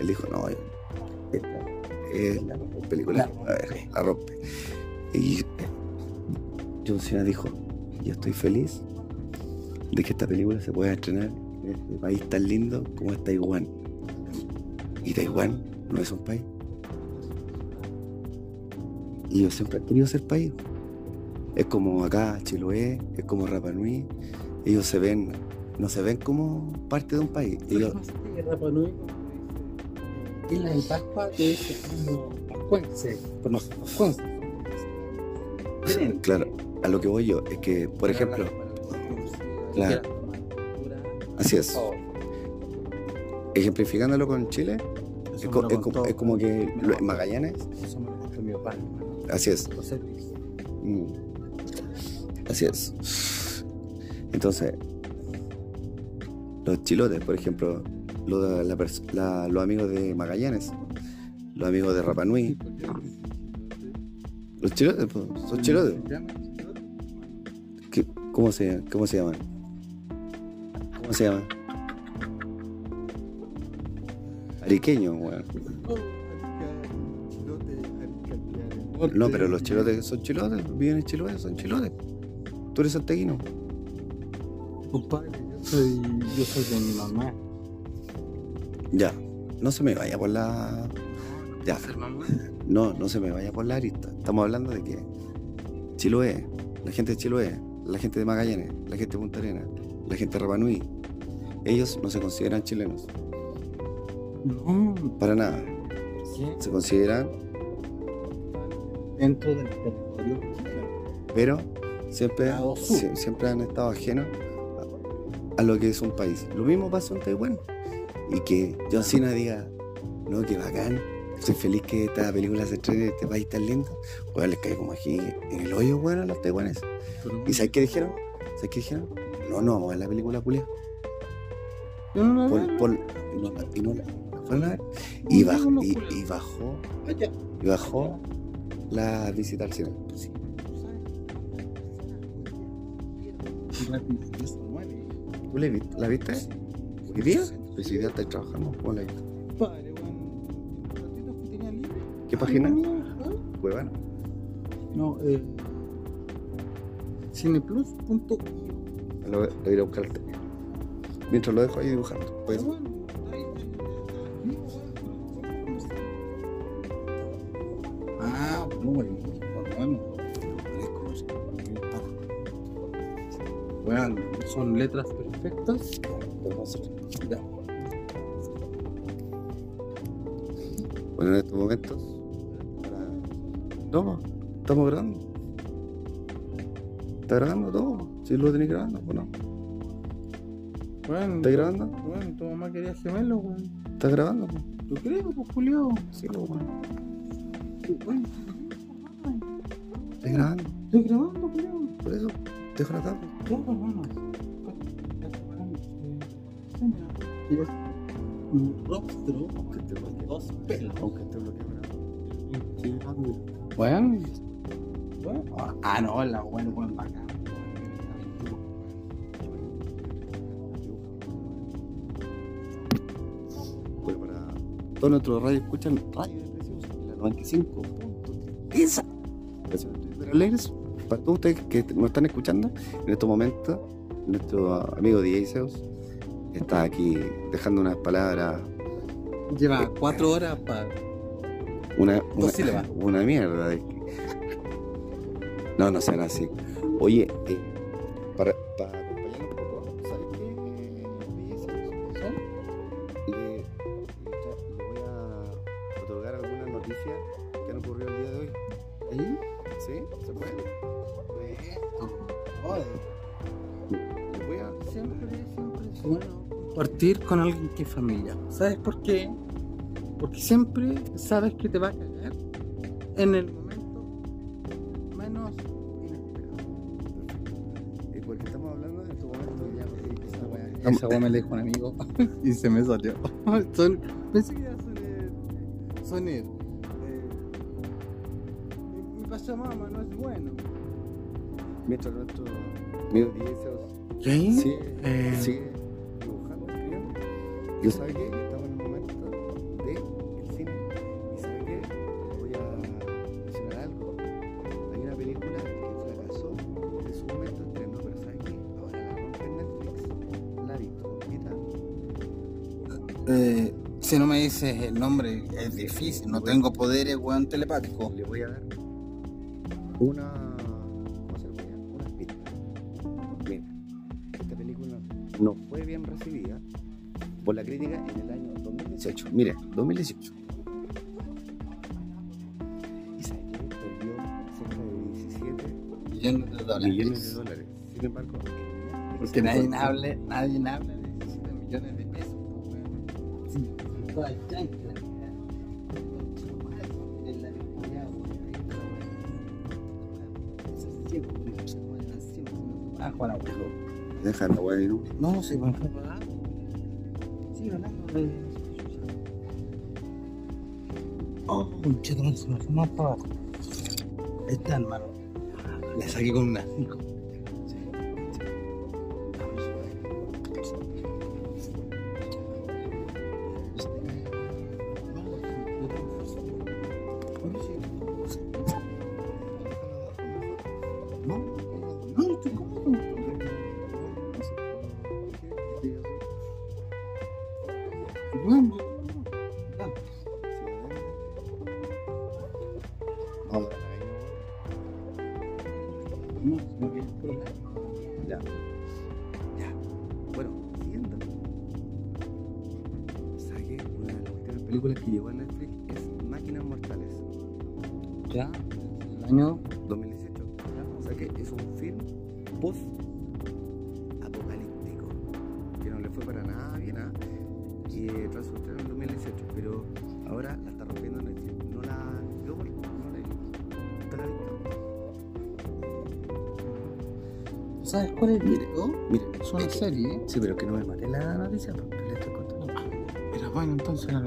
Él dijo, no, esta es la película. La A ver, la rompe. Y John Cena dijo, yo estoy feliz de que esta película se pueda estrenar en este país tan lindo como es Taiwán. Y Taiwán no es un país. Y yo siempre he querido ser país. Es como acá Chiloé, es como Rapa Nui. Ellos se ven, no se ven como parte de un país. Ellos, Rapa Nui, Isla de Pascua dice como pascuense, pascuenses. claro, a lo que voy yo es que, por ejemplo, Claro. así es. Ejemplificándolo con Chile, es, co- es como, es como que Magallanes, así es. Mm. Así es. Entonces, los chilotes, por ejemplo, los amigos de Magallanes, los amigos de Rapa Nui, los chilotes, pues, son chilotes. ¿Qué- ¿Cómo se, ¿Cómo se llaman? ¿Cómo se llaman? Ariqueños, weón. No, pero los chilotes son chilotes, viven en chilotes, son chilotes. Tú eres santeguino. Compadre, yo soy, yo soy de mi mamá. Ya, no se me vaya por la. Ya, no, no se me vaya por la arista. Estamos hablando de que Chiloé, la gente de Chiloé, la gente de Magallanes, la gente de Punta Arenas, la gente de Rapanui, ellos no se consideran chilenos, No, para nada. ¿qué? Se consideran, dentro del territorio pero siempre, sie- siempre han estado ajenos a, a lo que es un país. Lo mismo pasó en Taiwán. Y que John Cena diga, no, que bacán, estoy feliz que esta película se estrene en este país tan lindo. Bueno, les cae como aquí en el hoyo, bueno, a los taiwaneses. Pero- ¿Y sabes qué dijeron? ¿Sabes qué dijeron? No, no vamos a ver la película culia. No la Por, veo. por- y no, y no la. Y, No, baj- y, bajó, y bajó la visita al cine. Sí, tú sabes. Rápido, Furioso nueve. ¿Tú la, vi- la viste? ¿Hoy día? Pues hoy día estás trabajando. ¿Cómo la viste? Padre. ¿Qué página? ¿Ah? Huevana. No, eh. Cineplus.io. Lo, lo iré a buscar. Mientras lo dejo ahí dibujando. Pues. Ah, no, bueno, bueno. Bueno, son letras perfectas. Ya. bueno, en estos momentos. No, estamos grabando. ¿Está grabando todo? Si lo tenéis grabando, ¿o no? Bueno, ¿Estás grabando? bueno, tu mamá quería gemelos, weón. ¿Estás grabando? ¿Tú crees, pues, Julio? Sí, lo bueno. Bueno, ¿Estás grabando? estoy grabando, Julio. Por eso, dejo la tabla. Un rostro Aunque bloqueado. dos pelos. Mira. Bueno, bueno. Ah, no, la bueno, buen bacán. Bueno, para todos nuestros radios escuchan Radio Depresión, la 95. Esa. Esa es Super Alegres. Para todos ustedes que nos están escuchando, en estos momentos, nuestro amigo DJ Zeus está aquí dejando unas palabras, Lleva cuatro horas para. una, una, una mierda. No, no sean así. Oye, eh, compartir con alguien que es familia. ¿Sabes por qué? Porque siempre sabes que te va a cagar en el momento menos inesperado. Eh, porque estamos hablando en estos momentos ya porque esa weá- Esa weá me la dijo un amigo y se me salió. Son- pensé que era soner. Soner. Eh, mi- mi Pachamama no es bueno. Mientras nuestro amigo DJ Zeus ¿Qué? sigue, Eh. escribiendo. Yo sabe que estamos en el momento de el cine. Y sabe que voy a mencionar algo. Hay una película que fracasó en su momento de estreno, pero sabe que ahora la rompe en Netflix. La ha visto completa. Eh, si no me dices el nombre, es difícil. No tengo poderes, weón, telepáticos. Le voy a dar una. No fue bien recibida crítica en el año 2018. Mire, 2018. ¿Y sabe que perdió cerca de 17 Millones de dólares. millones de dólares? Sin embargo, Porque nadie habla, nadie habla de 17 millones de pesos. pues. Sí, Ah, Juan Abuelo. Deja la weá ahí, ¿no? No, se va a fue más para hermano. Le saqué con una 5. Netflix es Máquinas Mortales. Ya, el año 2018. O sea que es un film post apocalíptico que no le fue para nada bien ¿ah? y eh, tras su estreno en 2018 pero ahora la está rompiendo en Netflix no la yo no la he visto. ¿Sabes cuál es el video? mire Es una serie. sí pero que no me mate la noticia porque le estoy contando Pero bueno, entonces la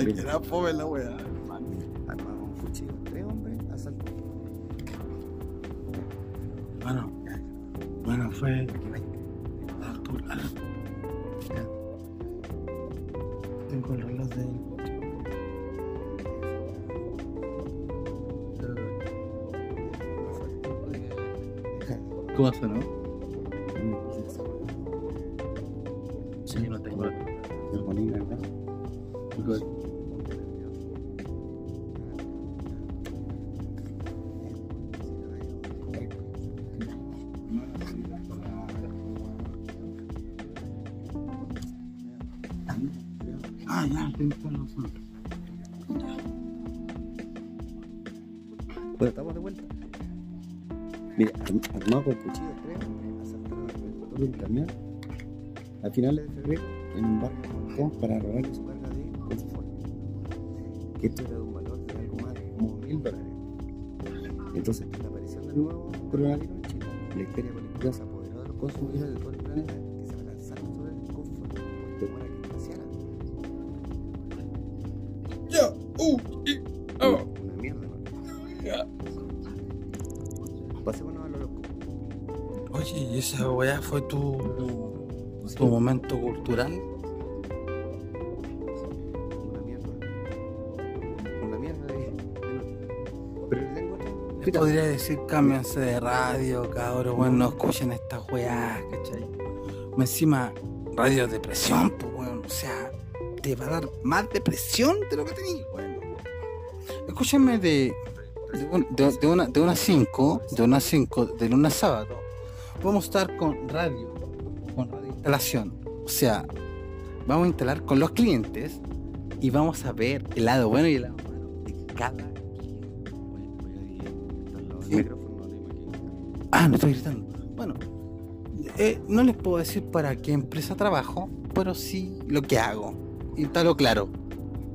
era fome la a finales de febrero en un barrio de Hong para robarle su carga de confort. Que esto era de un valor de algo más de como mil dólares. Entonces, la aparición del nuevo coronavirus en China, la histeria colectiva se apoderó de los consumidores de todo el planeta que se abalanzaron sobre el confort por temor a que escaseara. Ya, uh, y, oh. Una mierda, ¿no? Ya. Pasémonos a lo loco. Oye, ¿y esa weá fue tu, momento cultural? Una mierda. Una mierda de. Pero tengo otra. Les podría decir cámbiense de radio, cabrón, bueno, no escuchen estas weás, ¿cachai? Encima, radio de depresión, pues weón, o sea, te va a dar más depresión de lo que tenías, weón. Escúchenme de, de, un- de, de una, de unas 5, de unas 5, de lunes a sábado, vamos a estar con radio, con radio instalación, o sea, vamos a instalar con los clientes y vamos a ver el lado bueno y el lado malo de cada El Sí. micrófono no te imaginas. Ah, no estoy gritando. Bueno, eh, no les puedo decir para qué empresa trabajo, pero sí lo que hago. Y está lo claro.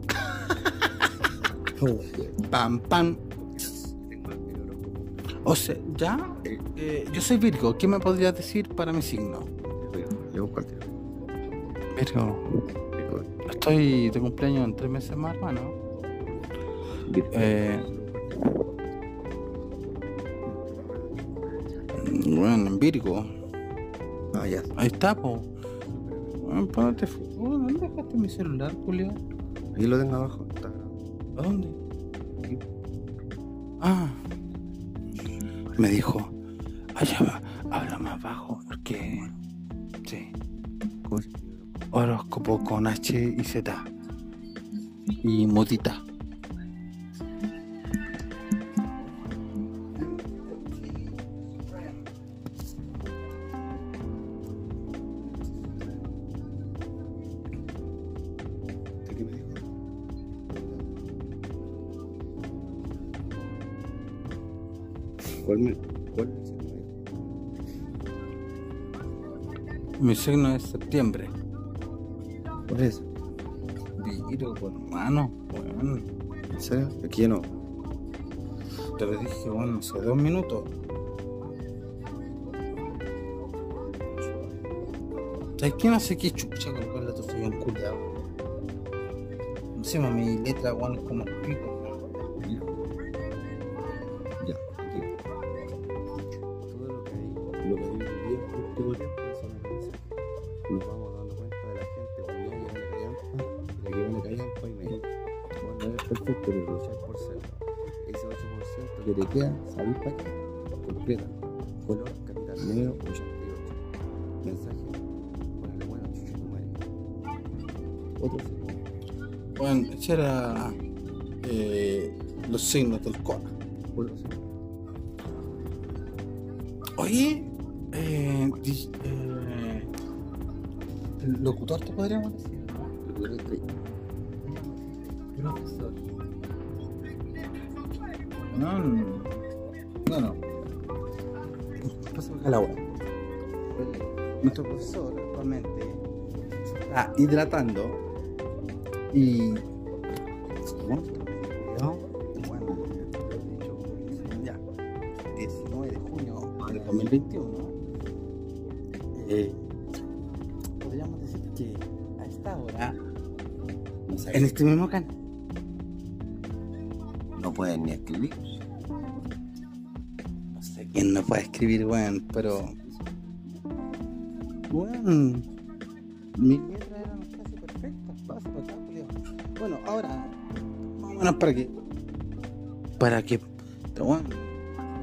Pam, pam. Horóscopo. O sea, ya. eh, yo soy Virgo. ¿Qué me podrías decir para mi signo? Yo busco el tiro. Virgo. Estoy de cumpleaños en tres meses más, hermano. Eh, bueno, en Virgo. Ah, ya. Ahí está, po. Bueno, ¿para dónde oh, ¿Dónde dejaste mi celular, Julio? Ahí lo tengo abajo. ¿A dónde? Ah. Me dijo, "Allá, habla más bajo porque... Sí. Horóscopo con H y Z. Y mutita. ¿Usted qué me dijo? ¿Cuál me.? ¿Cuál Mi signo es septiembre. ¿Cuál es? Virgo, pues, hermano. Bueno, ¿En serio? Aquí no. te lo dije, bueno, hace dos minutos. ¿Sabes qué? No sé qué chucha con dato soy un culiado. Encima mi letra, bueno, es como el pico. 8% que te queda, ¿sabéis para qué? Completa. Color, capital negro, 88. Mensaje, ponele bueno, chucho tu madre. Otro signo. Bueno, ese era eh, los signos del Cora. Otro signo. Oye, eh, di- eh, el locutor te podríamos decir. Lo que eres rey. Profesor. No, no. No. Pasa la hora. Nuestro profesor actualmente está hidratando y. Bueno, cuidado. Bueno, ya. 2021, eh, podríamos decir que a esta hora, en este mismo canal, no pueden ni escribir. Escribir, weón, pero. Weón, mis letras eran casi perfectas. Pasa para acá. Bueno, ahora, menos para que. Para que. Weón,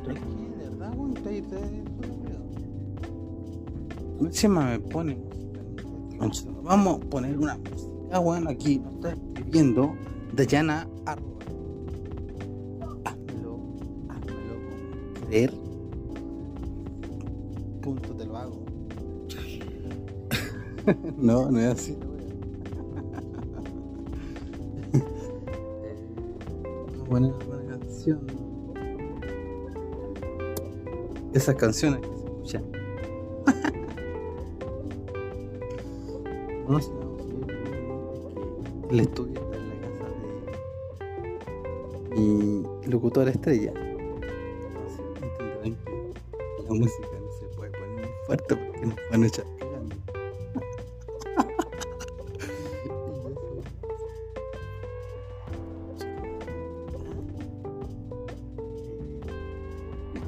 ¿tú eres qué? ¿De verdad, weón? ¿Estoy Encima me pone. Vamos a poner una música, weón, aquí. Nos está escribiendo Dayana Arroba. Házmelo con creer. Punto te lo hago. no, no es así. Buena, buena canción. Esas canciones que se escuchan. no sé, no, el estudio está en la casa de mi locutora estrella. Entonces, que la música fuerte porque nos van a echar cagando.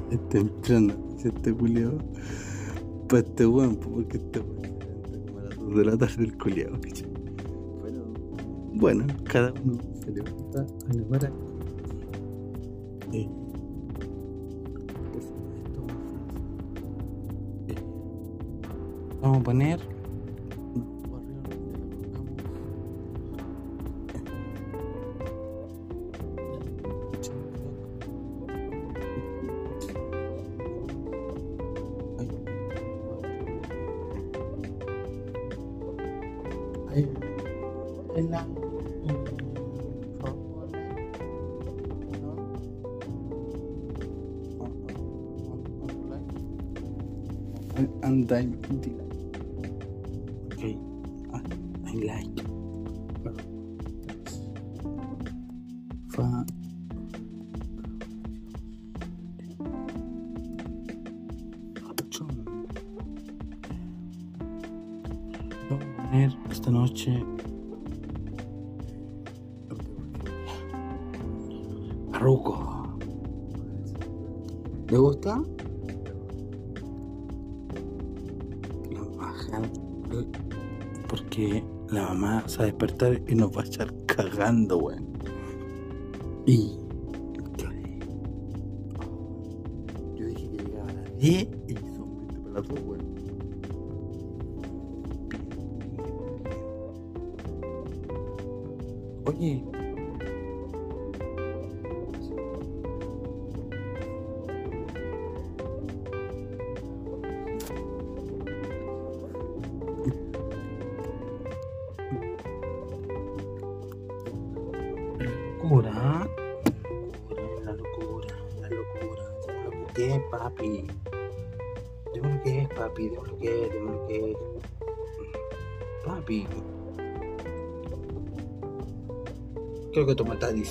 Es temprano, dice este culiao. Para este weón, porque este weón se como a las 2 de la tarde el culiao, bueno, cada uno se levanta a la hora. Poner.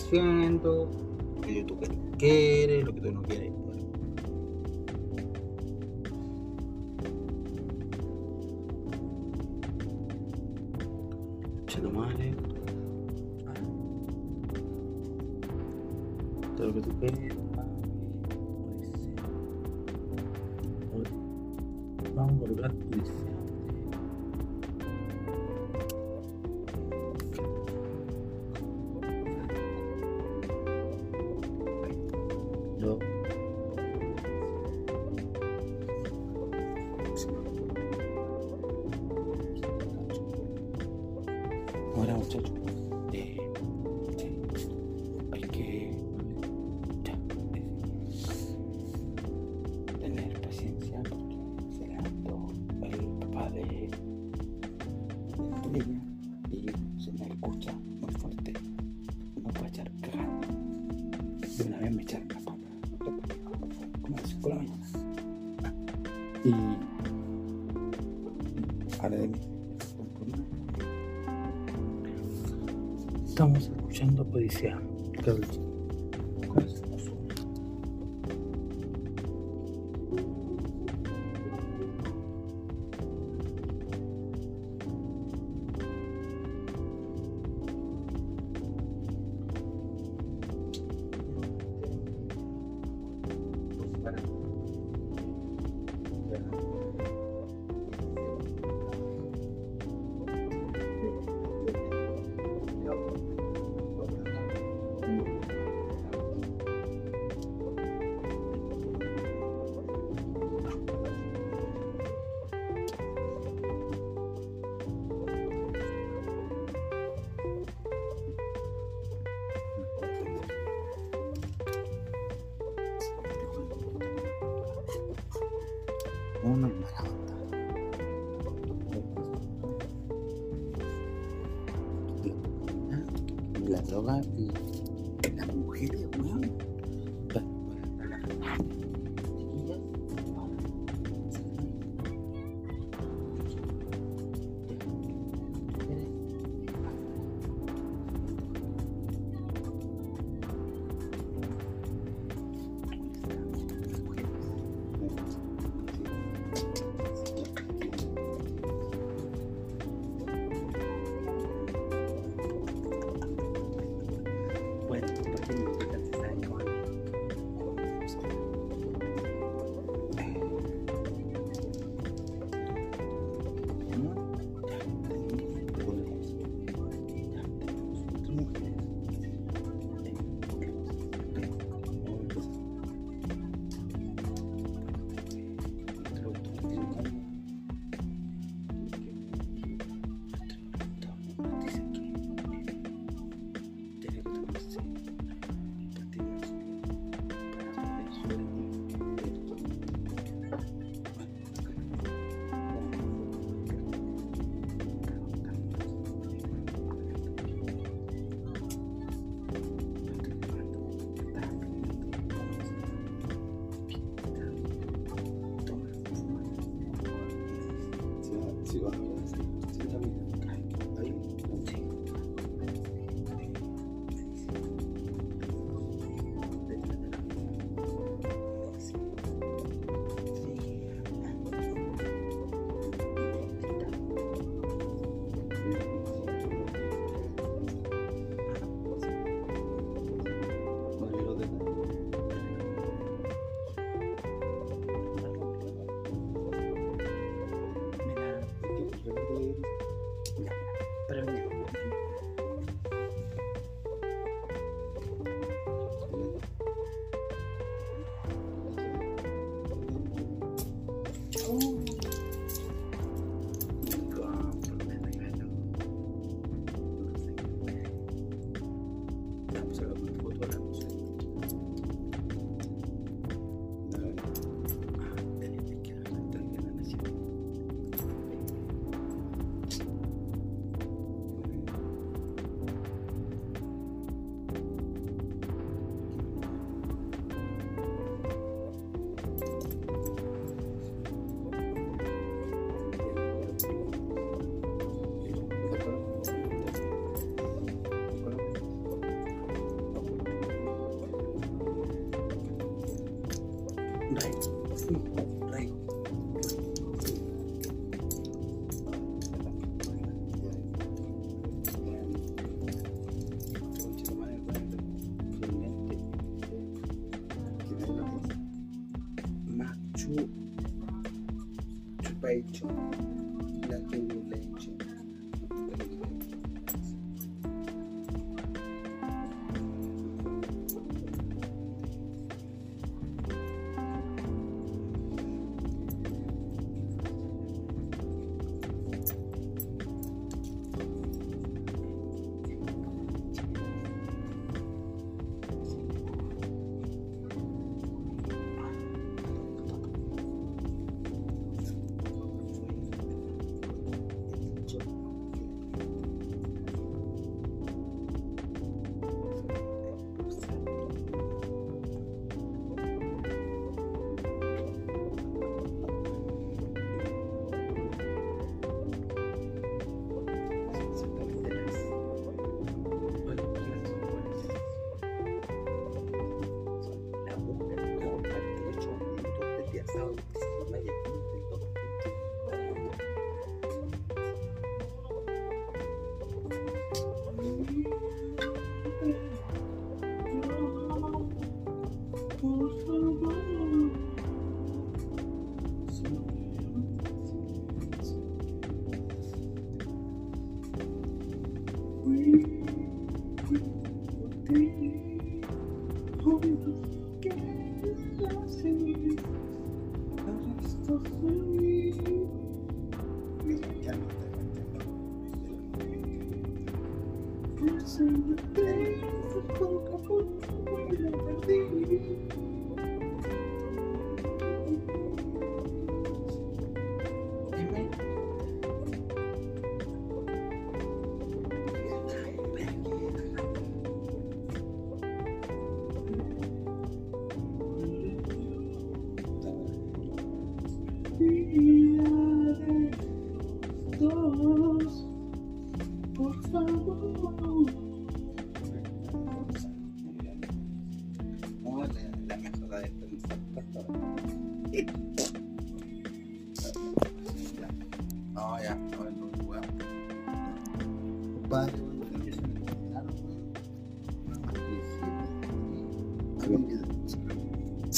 Tú me echaron la. Como a las 5 de la mañana. Y ahora de mí. Estamos escuchando Policía. Carol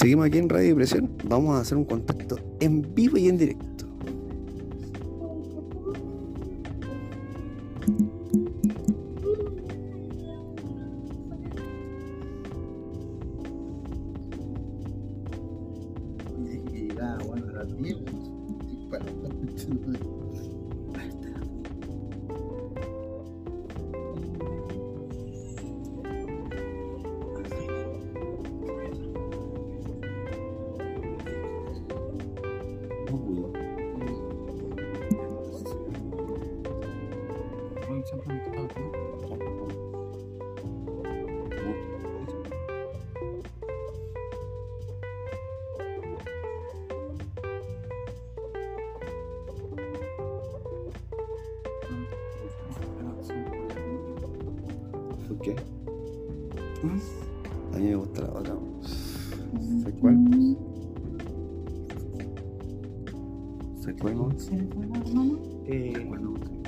Seguimos aquí en Radio Depresión. Vamos a hacer un contacto ¿Por qué? ¿Mm? A mí me gusta la otra. ¿Mm? ¿Mm? ¿Sé cuál? ¿Sé cuál? ¿Sé eh, cuál? ¿Sé cuál?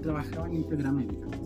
Trabajaban en Petroamérica.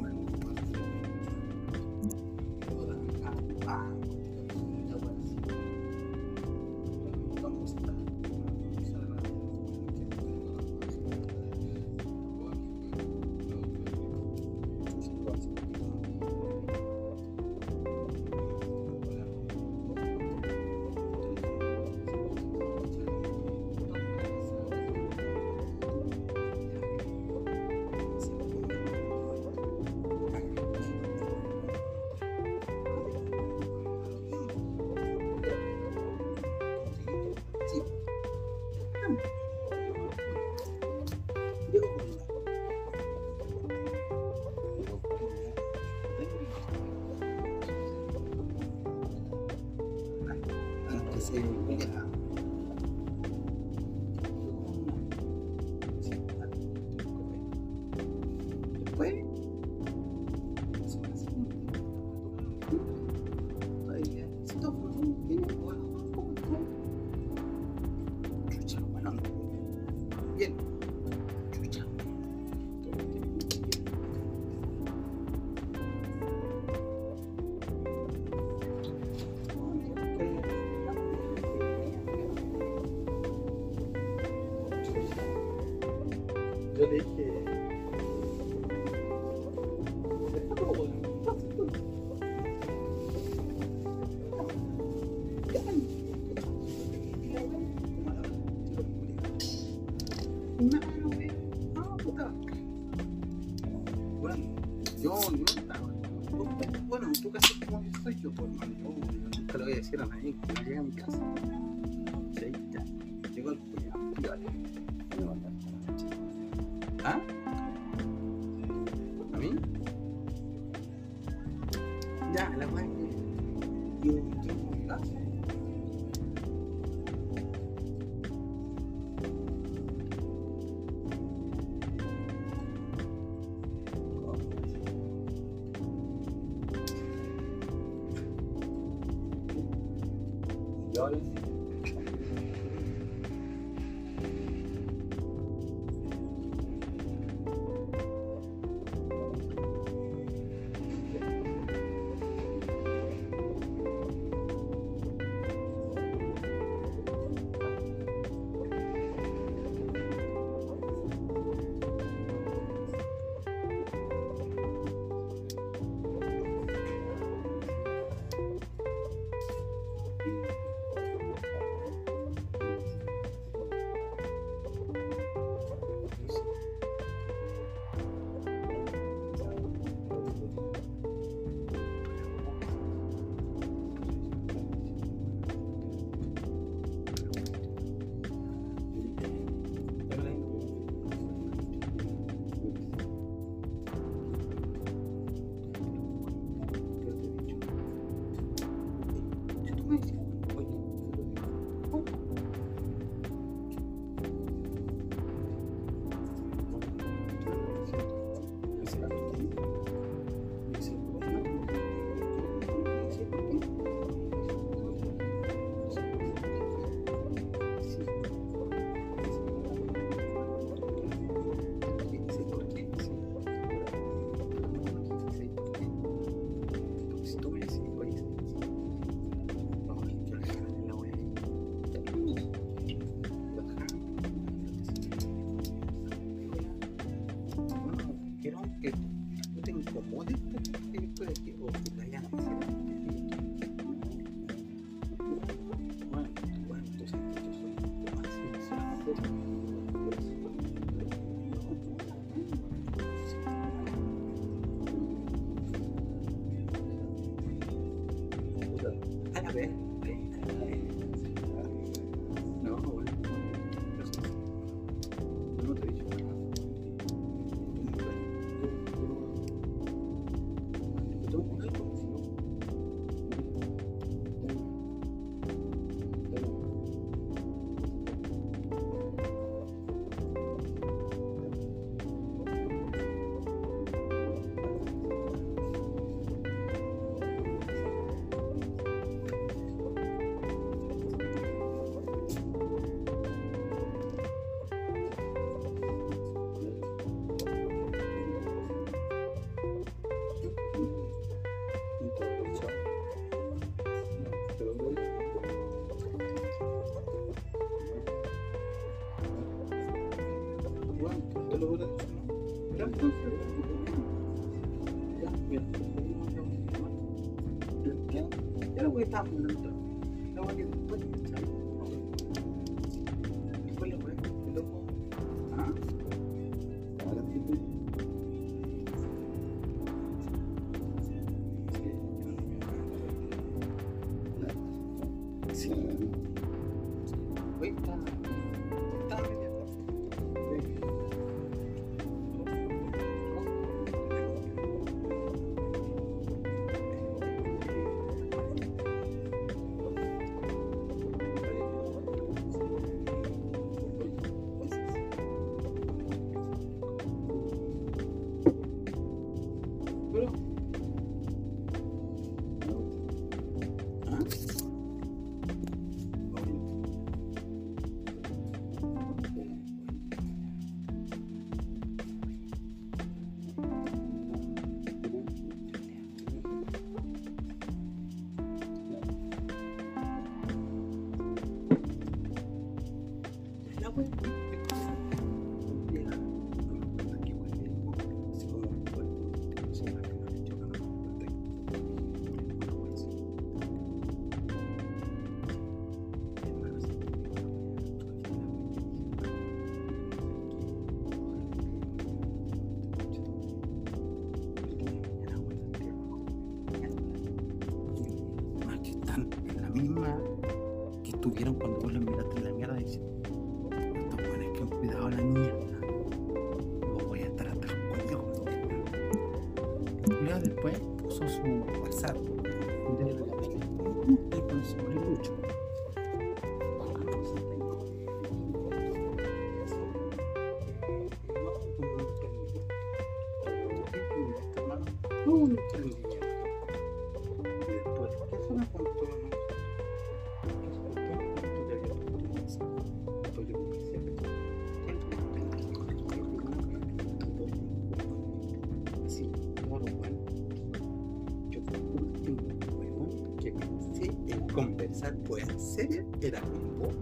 realizar weas pues, serias era un weón,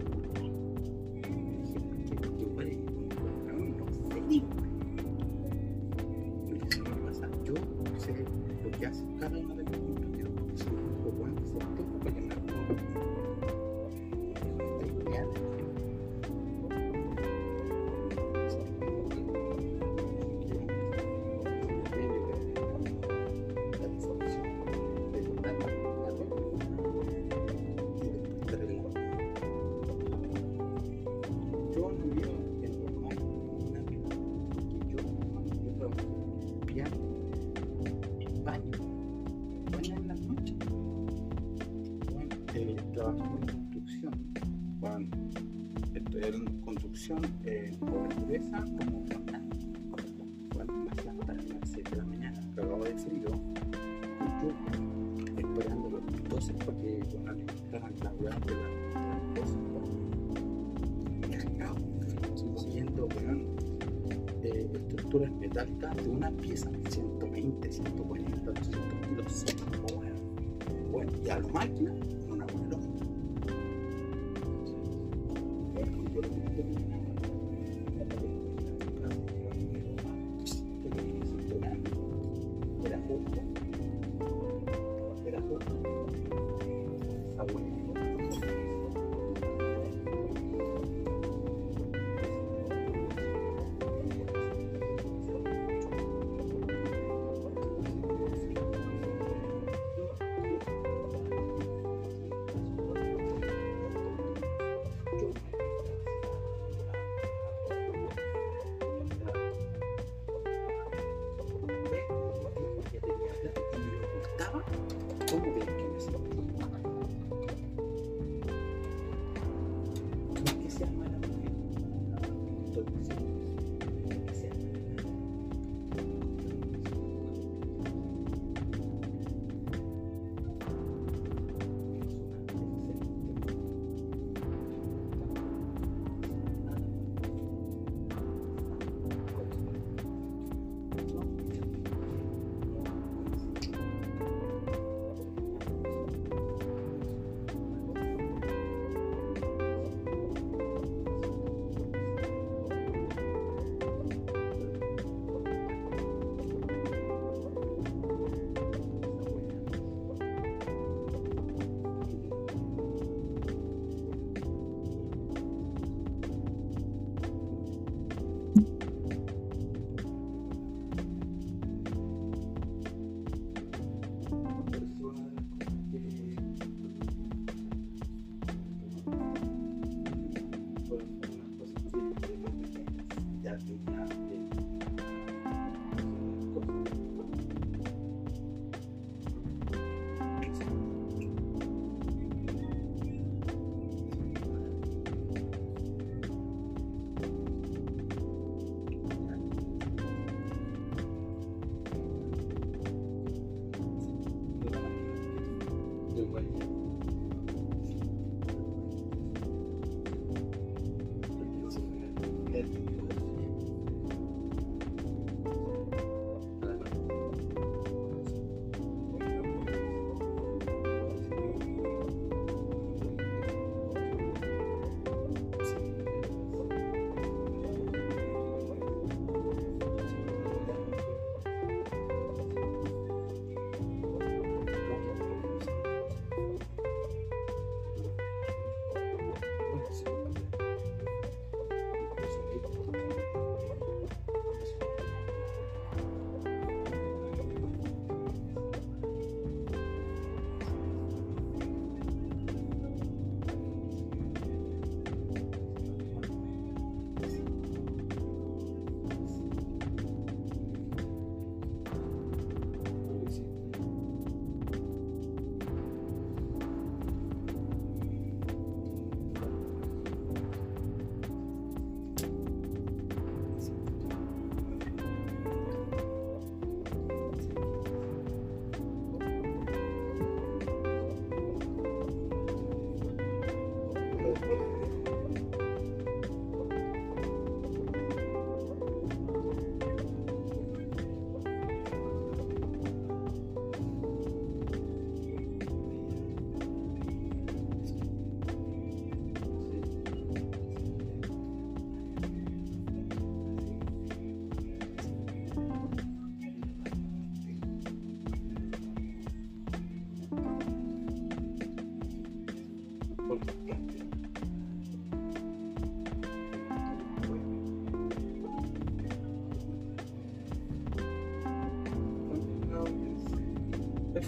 no sé, Yo. Yo sé lo que hace cada uno de los relación eh, con la pureza como con la, con las plantas a las 6 de la mañana, cagado de frío, y yo esperando los 12 para que bueno, la hueá de las cosas. Cagado, weón, estructuras metálicas de una pieza, 120, 140, 200 kilos, bueno, bueno, y a la máquina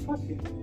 fazer.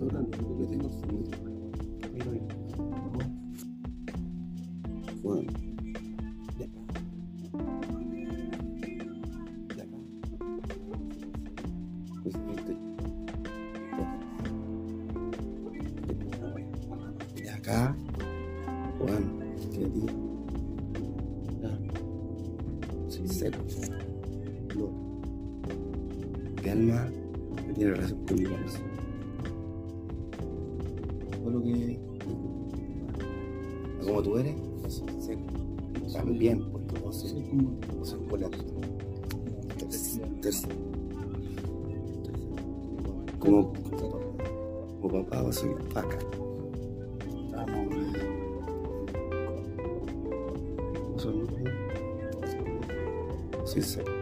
这个蛋 tercero. Como, como papá va a subir vaca. Sincero.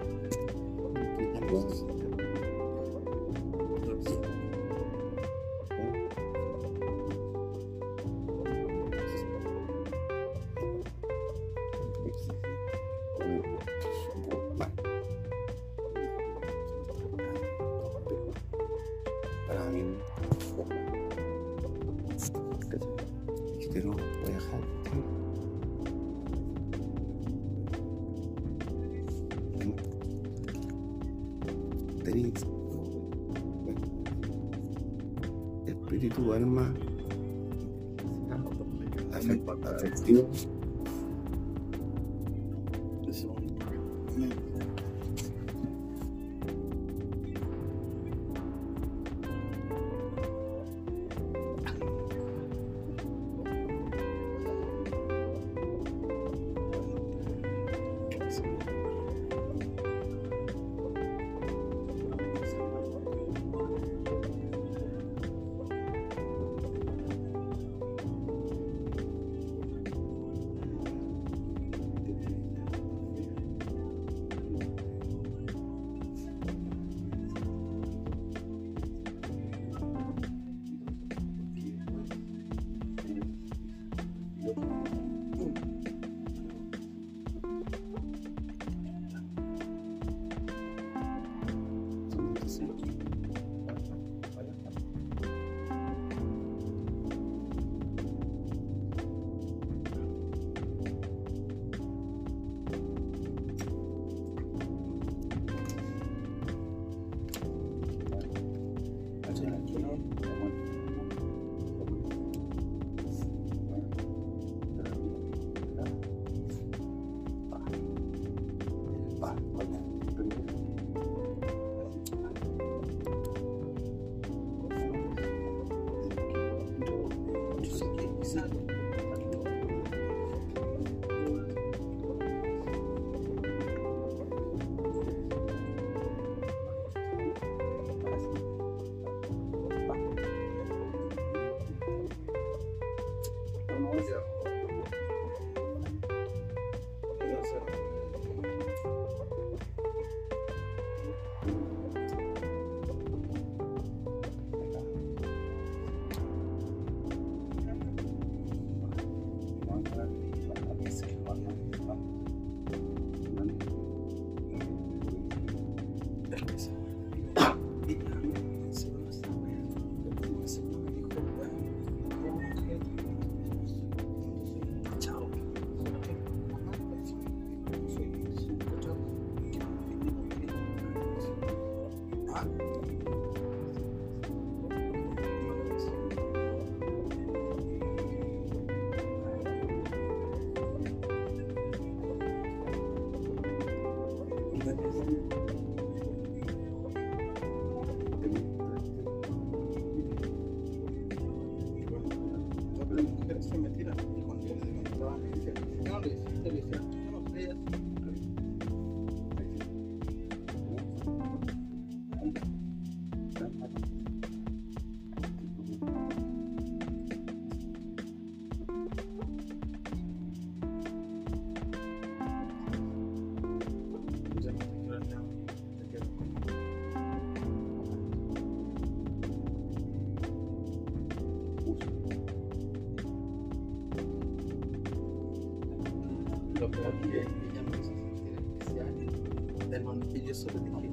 Del momento que yo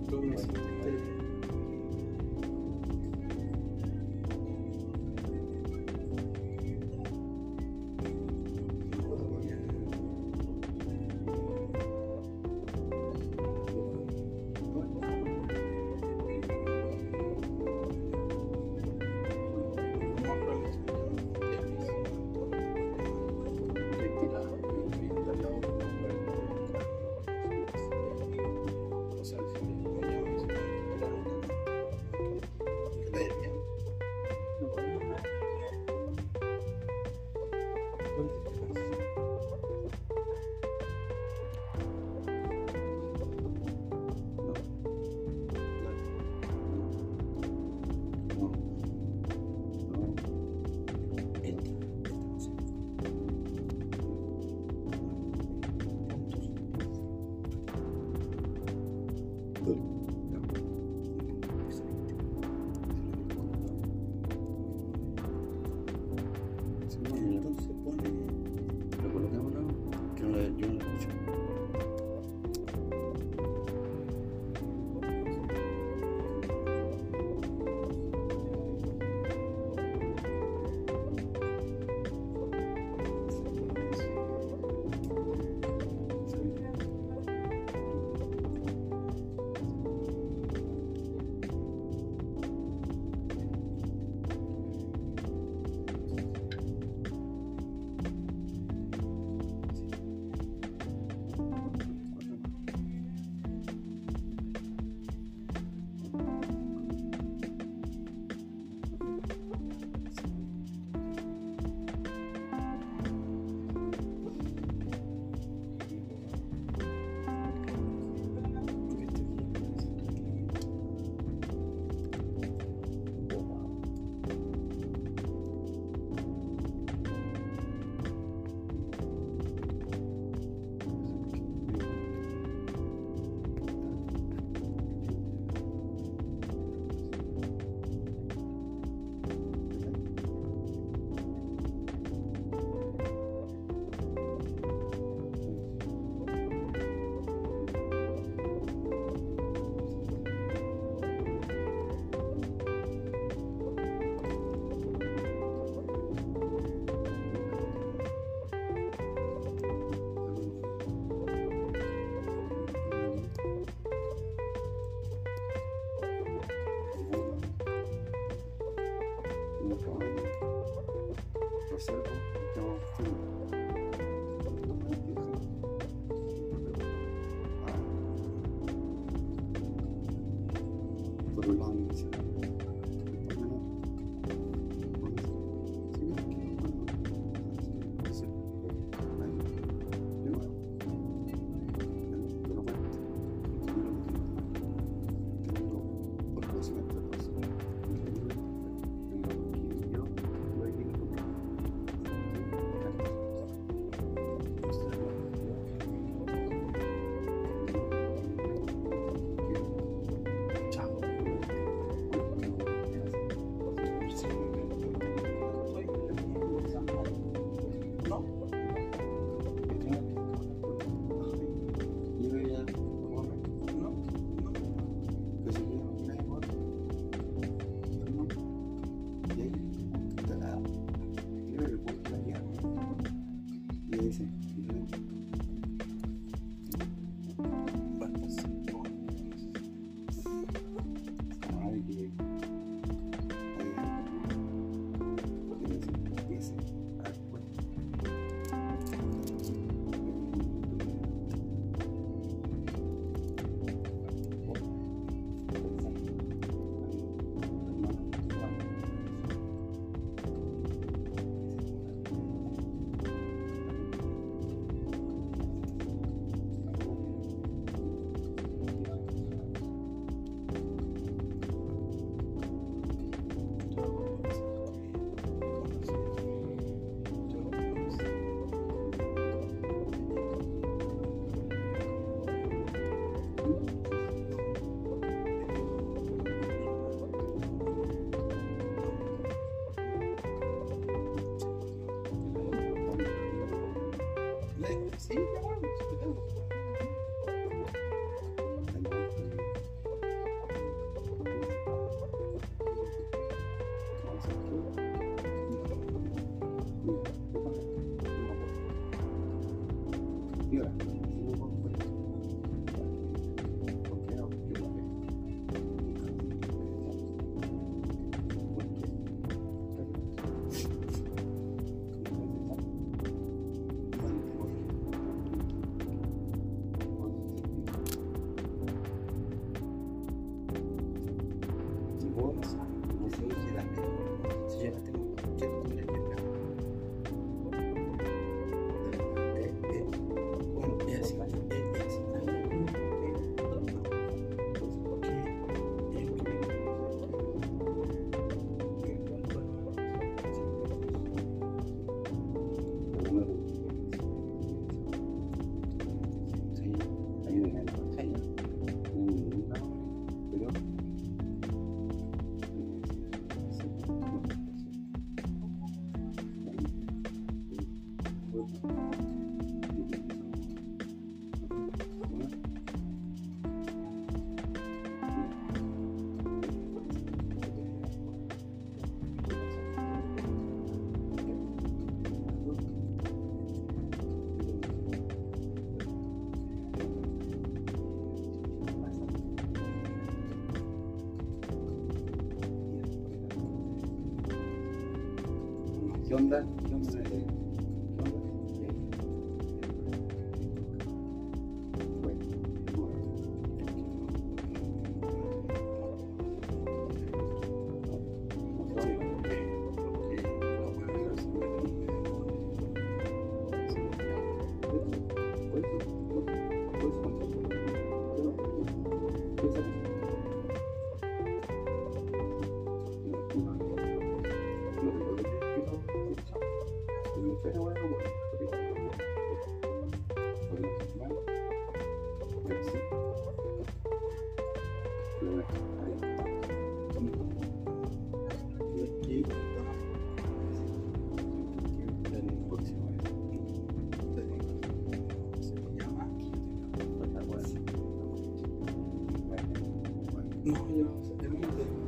No, yo, es muy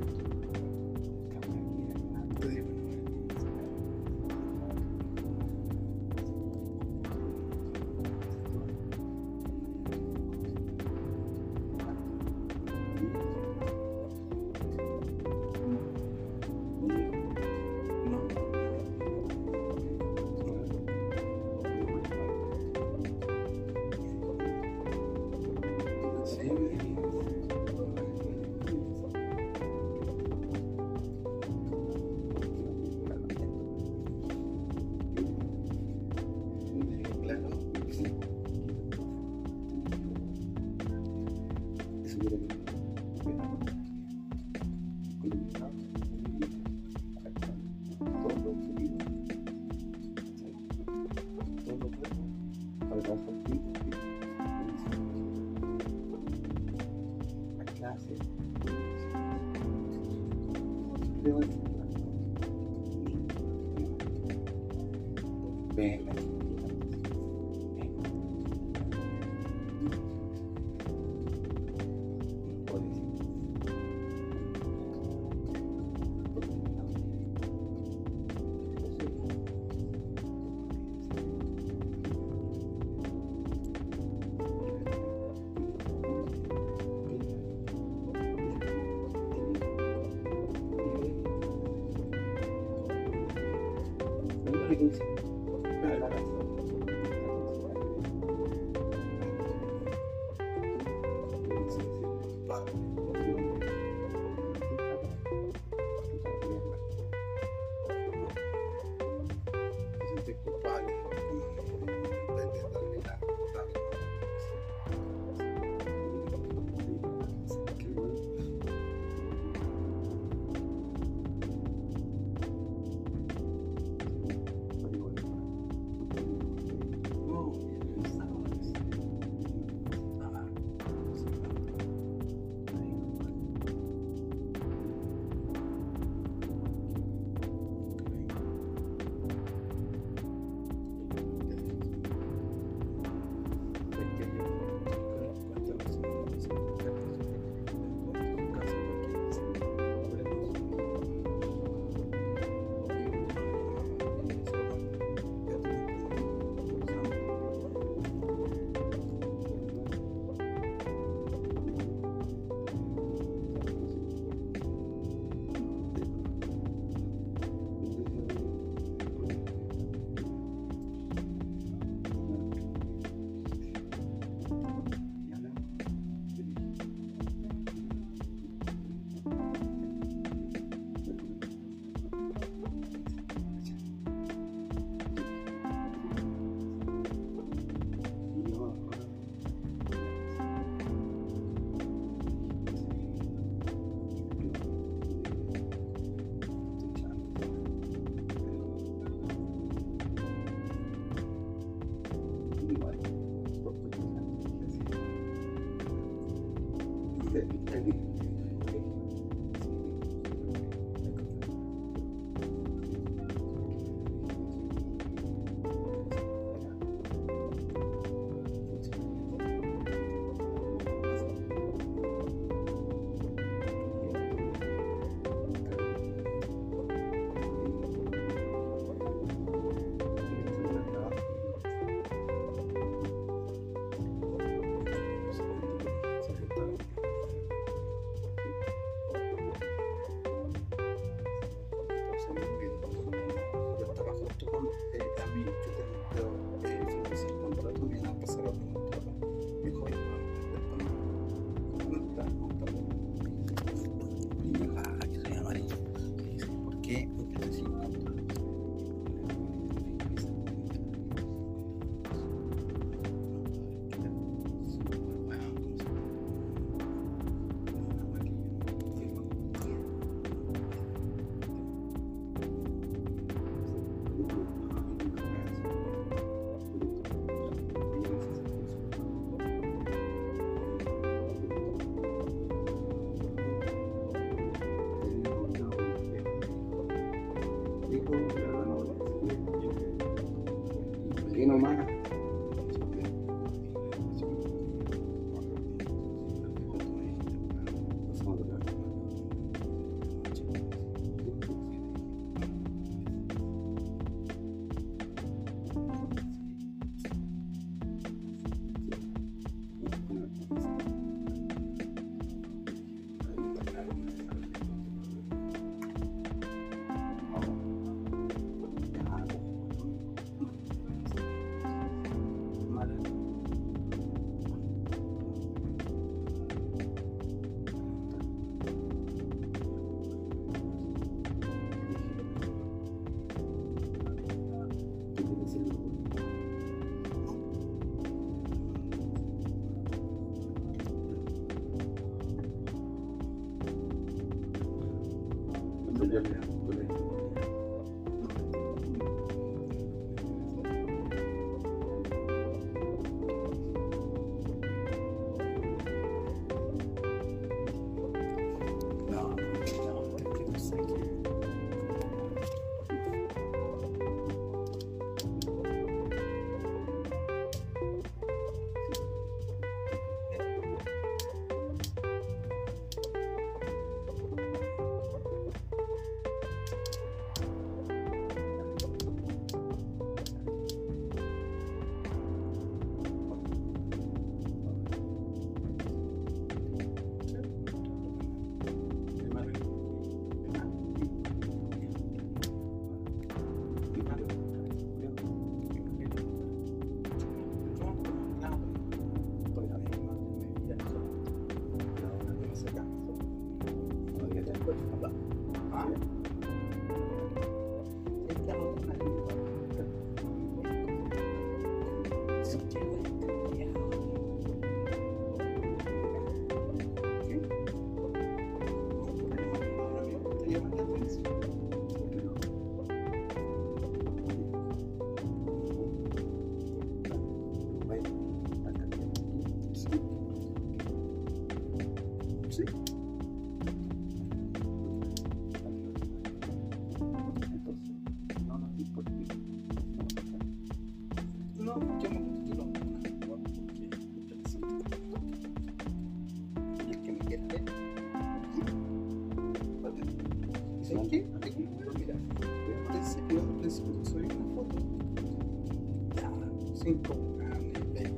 incontrarne il bene.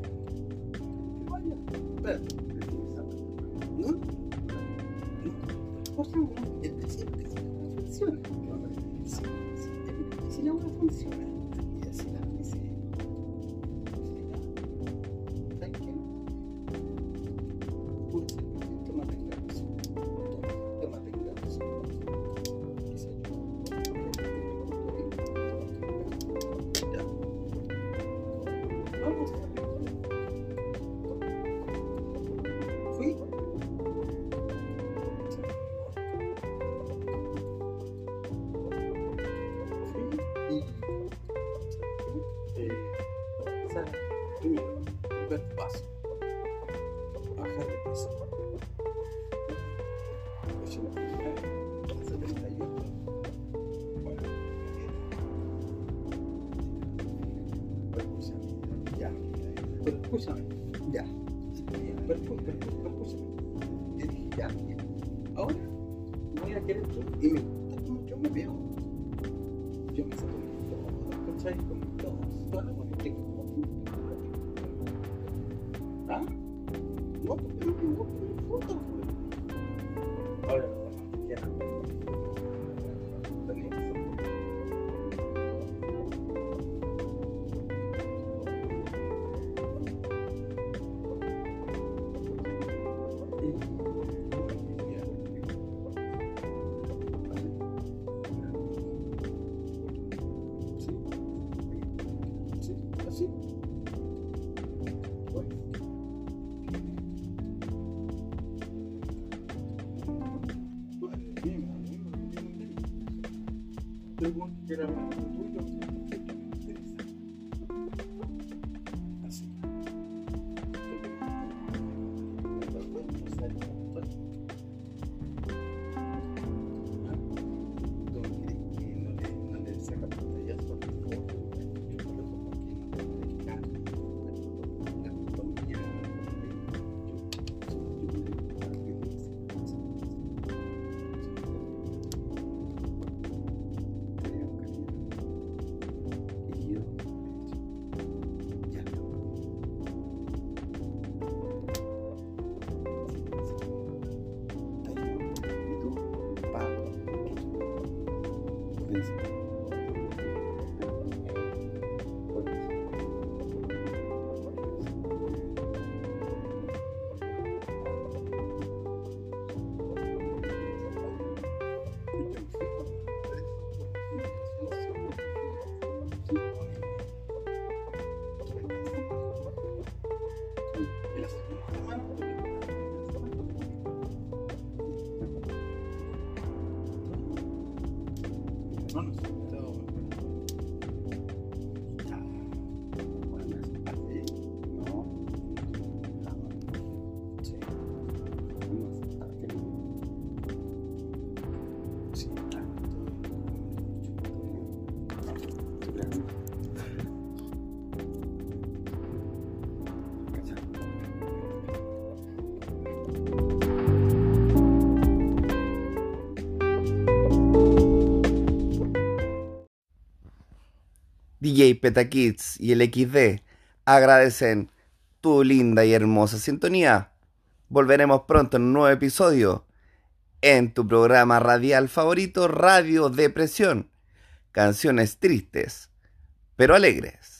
Però, è non possiamo mettere sempre sulla perfezione. Si, si, si deve, si dà una funzione. activism DJ Petakids y el XD agradecen tu linda y hermosa sintonía. Volveremos pronto en un nuevo episodio en tu programa radial favorito, Radio Depresión. Canciones tristes, pero alegres.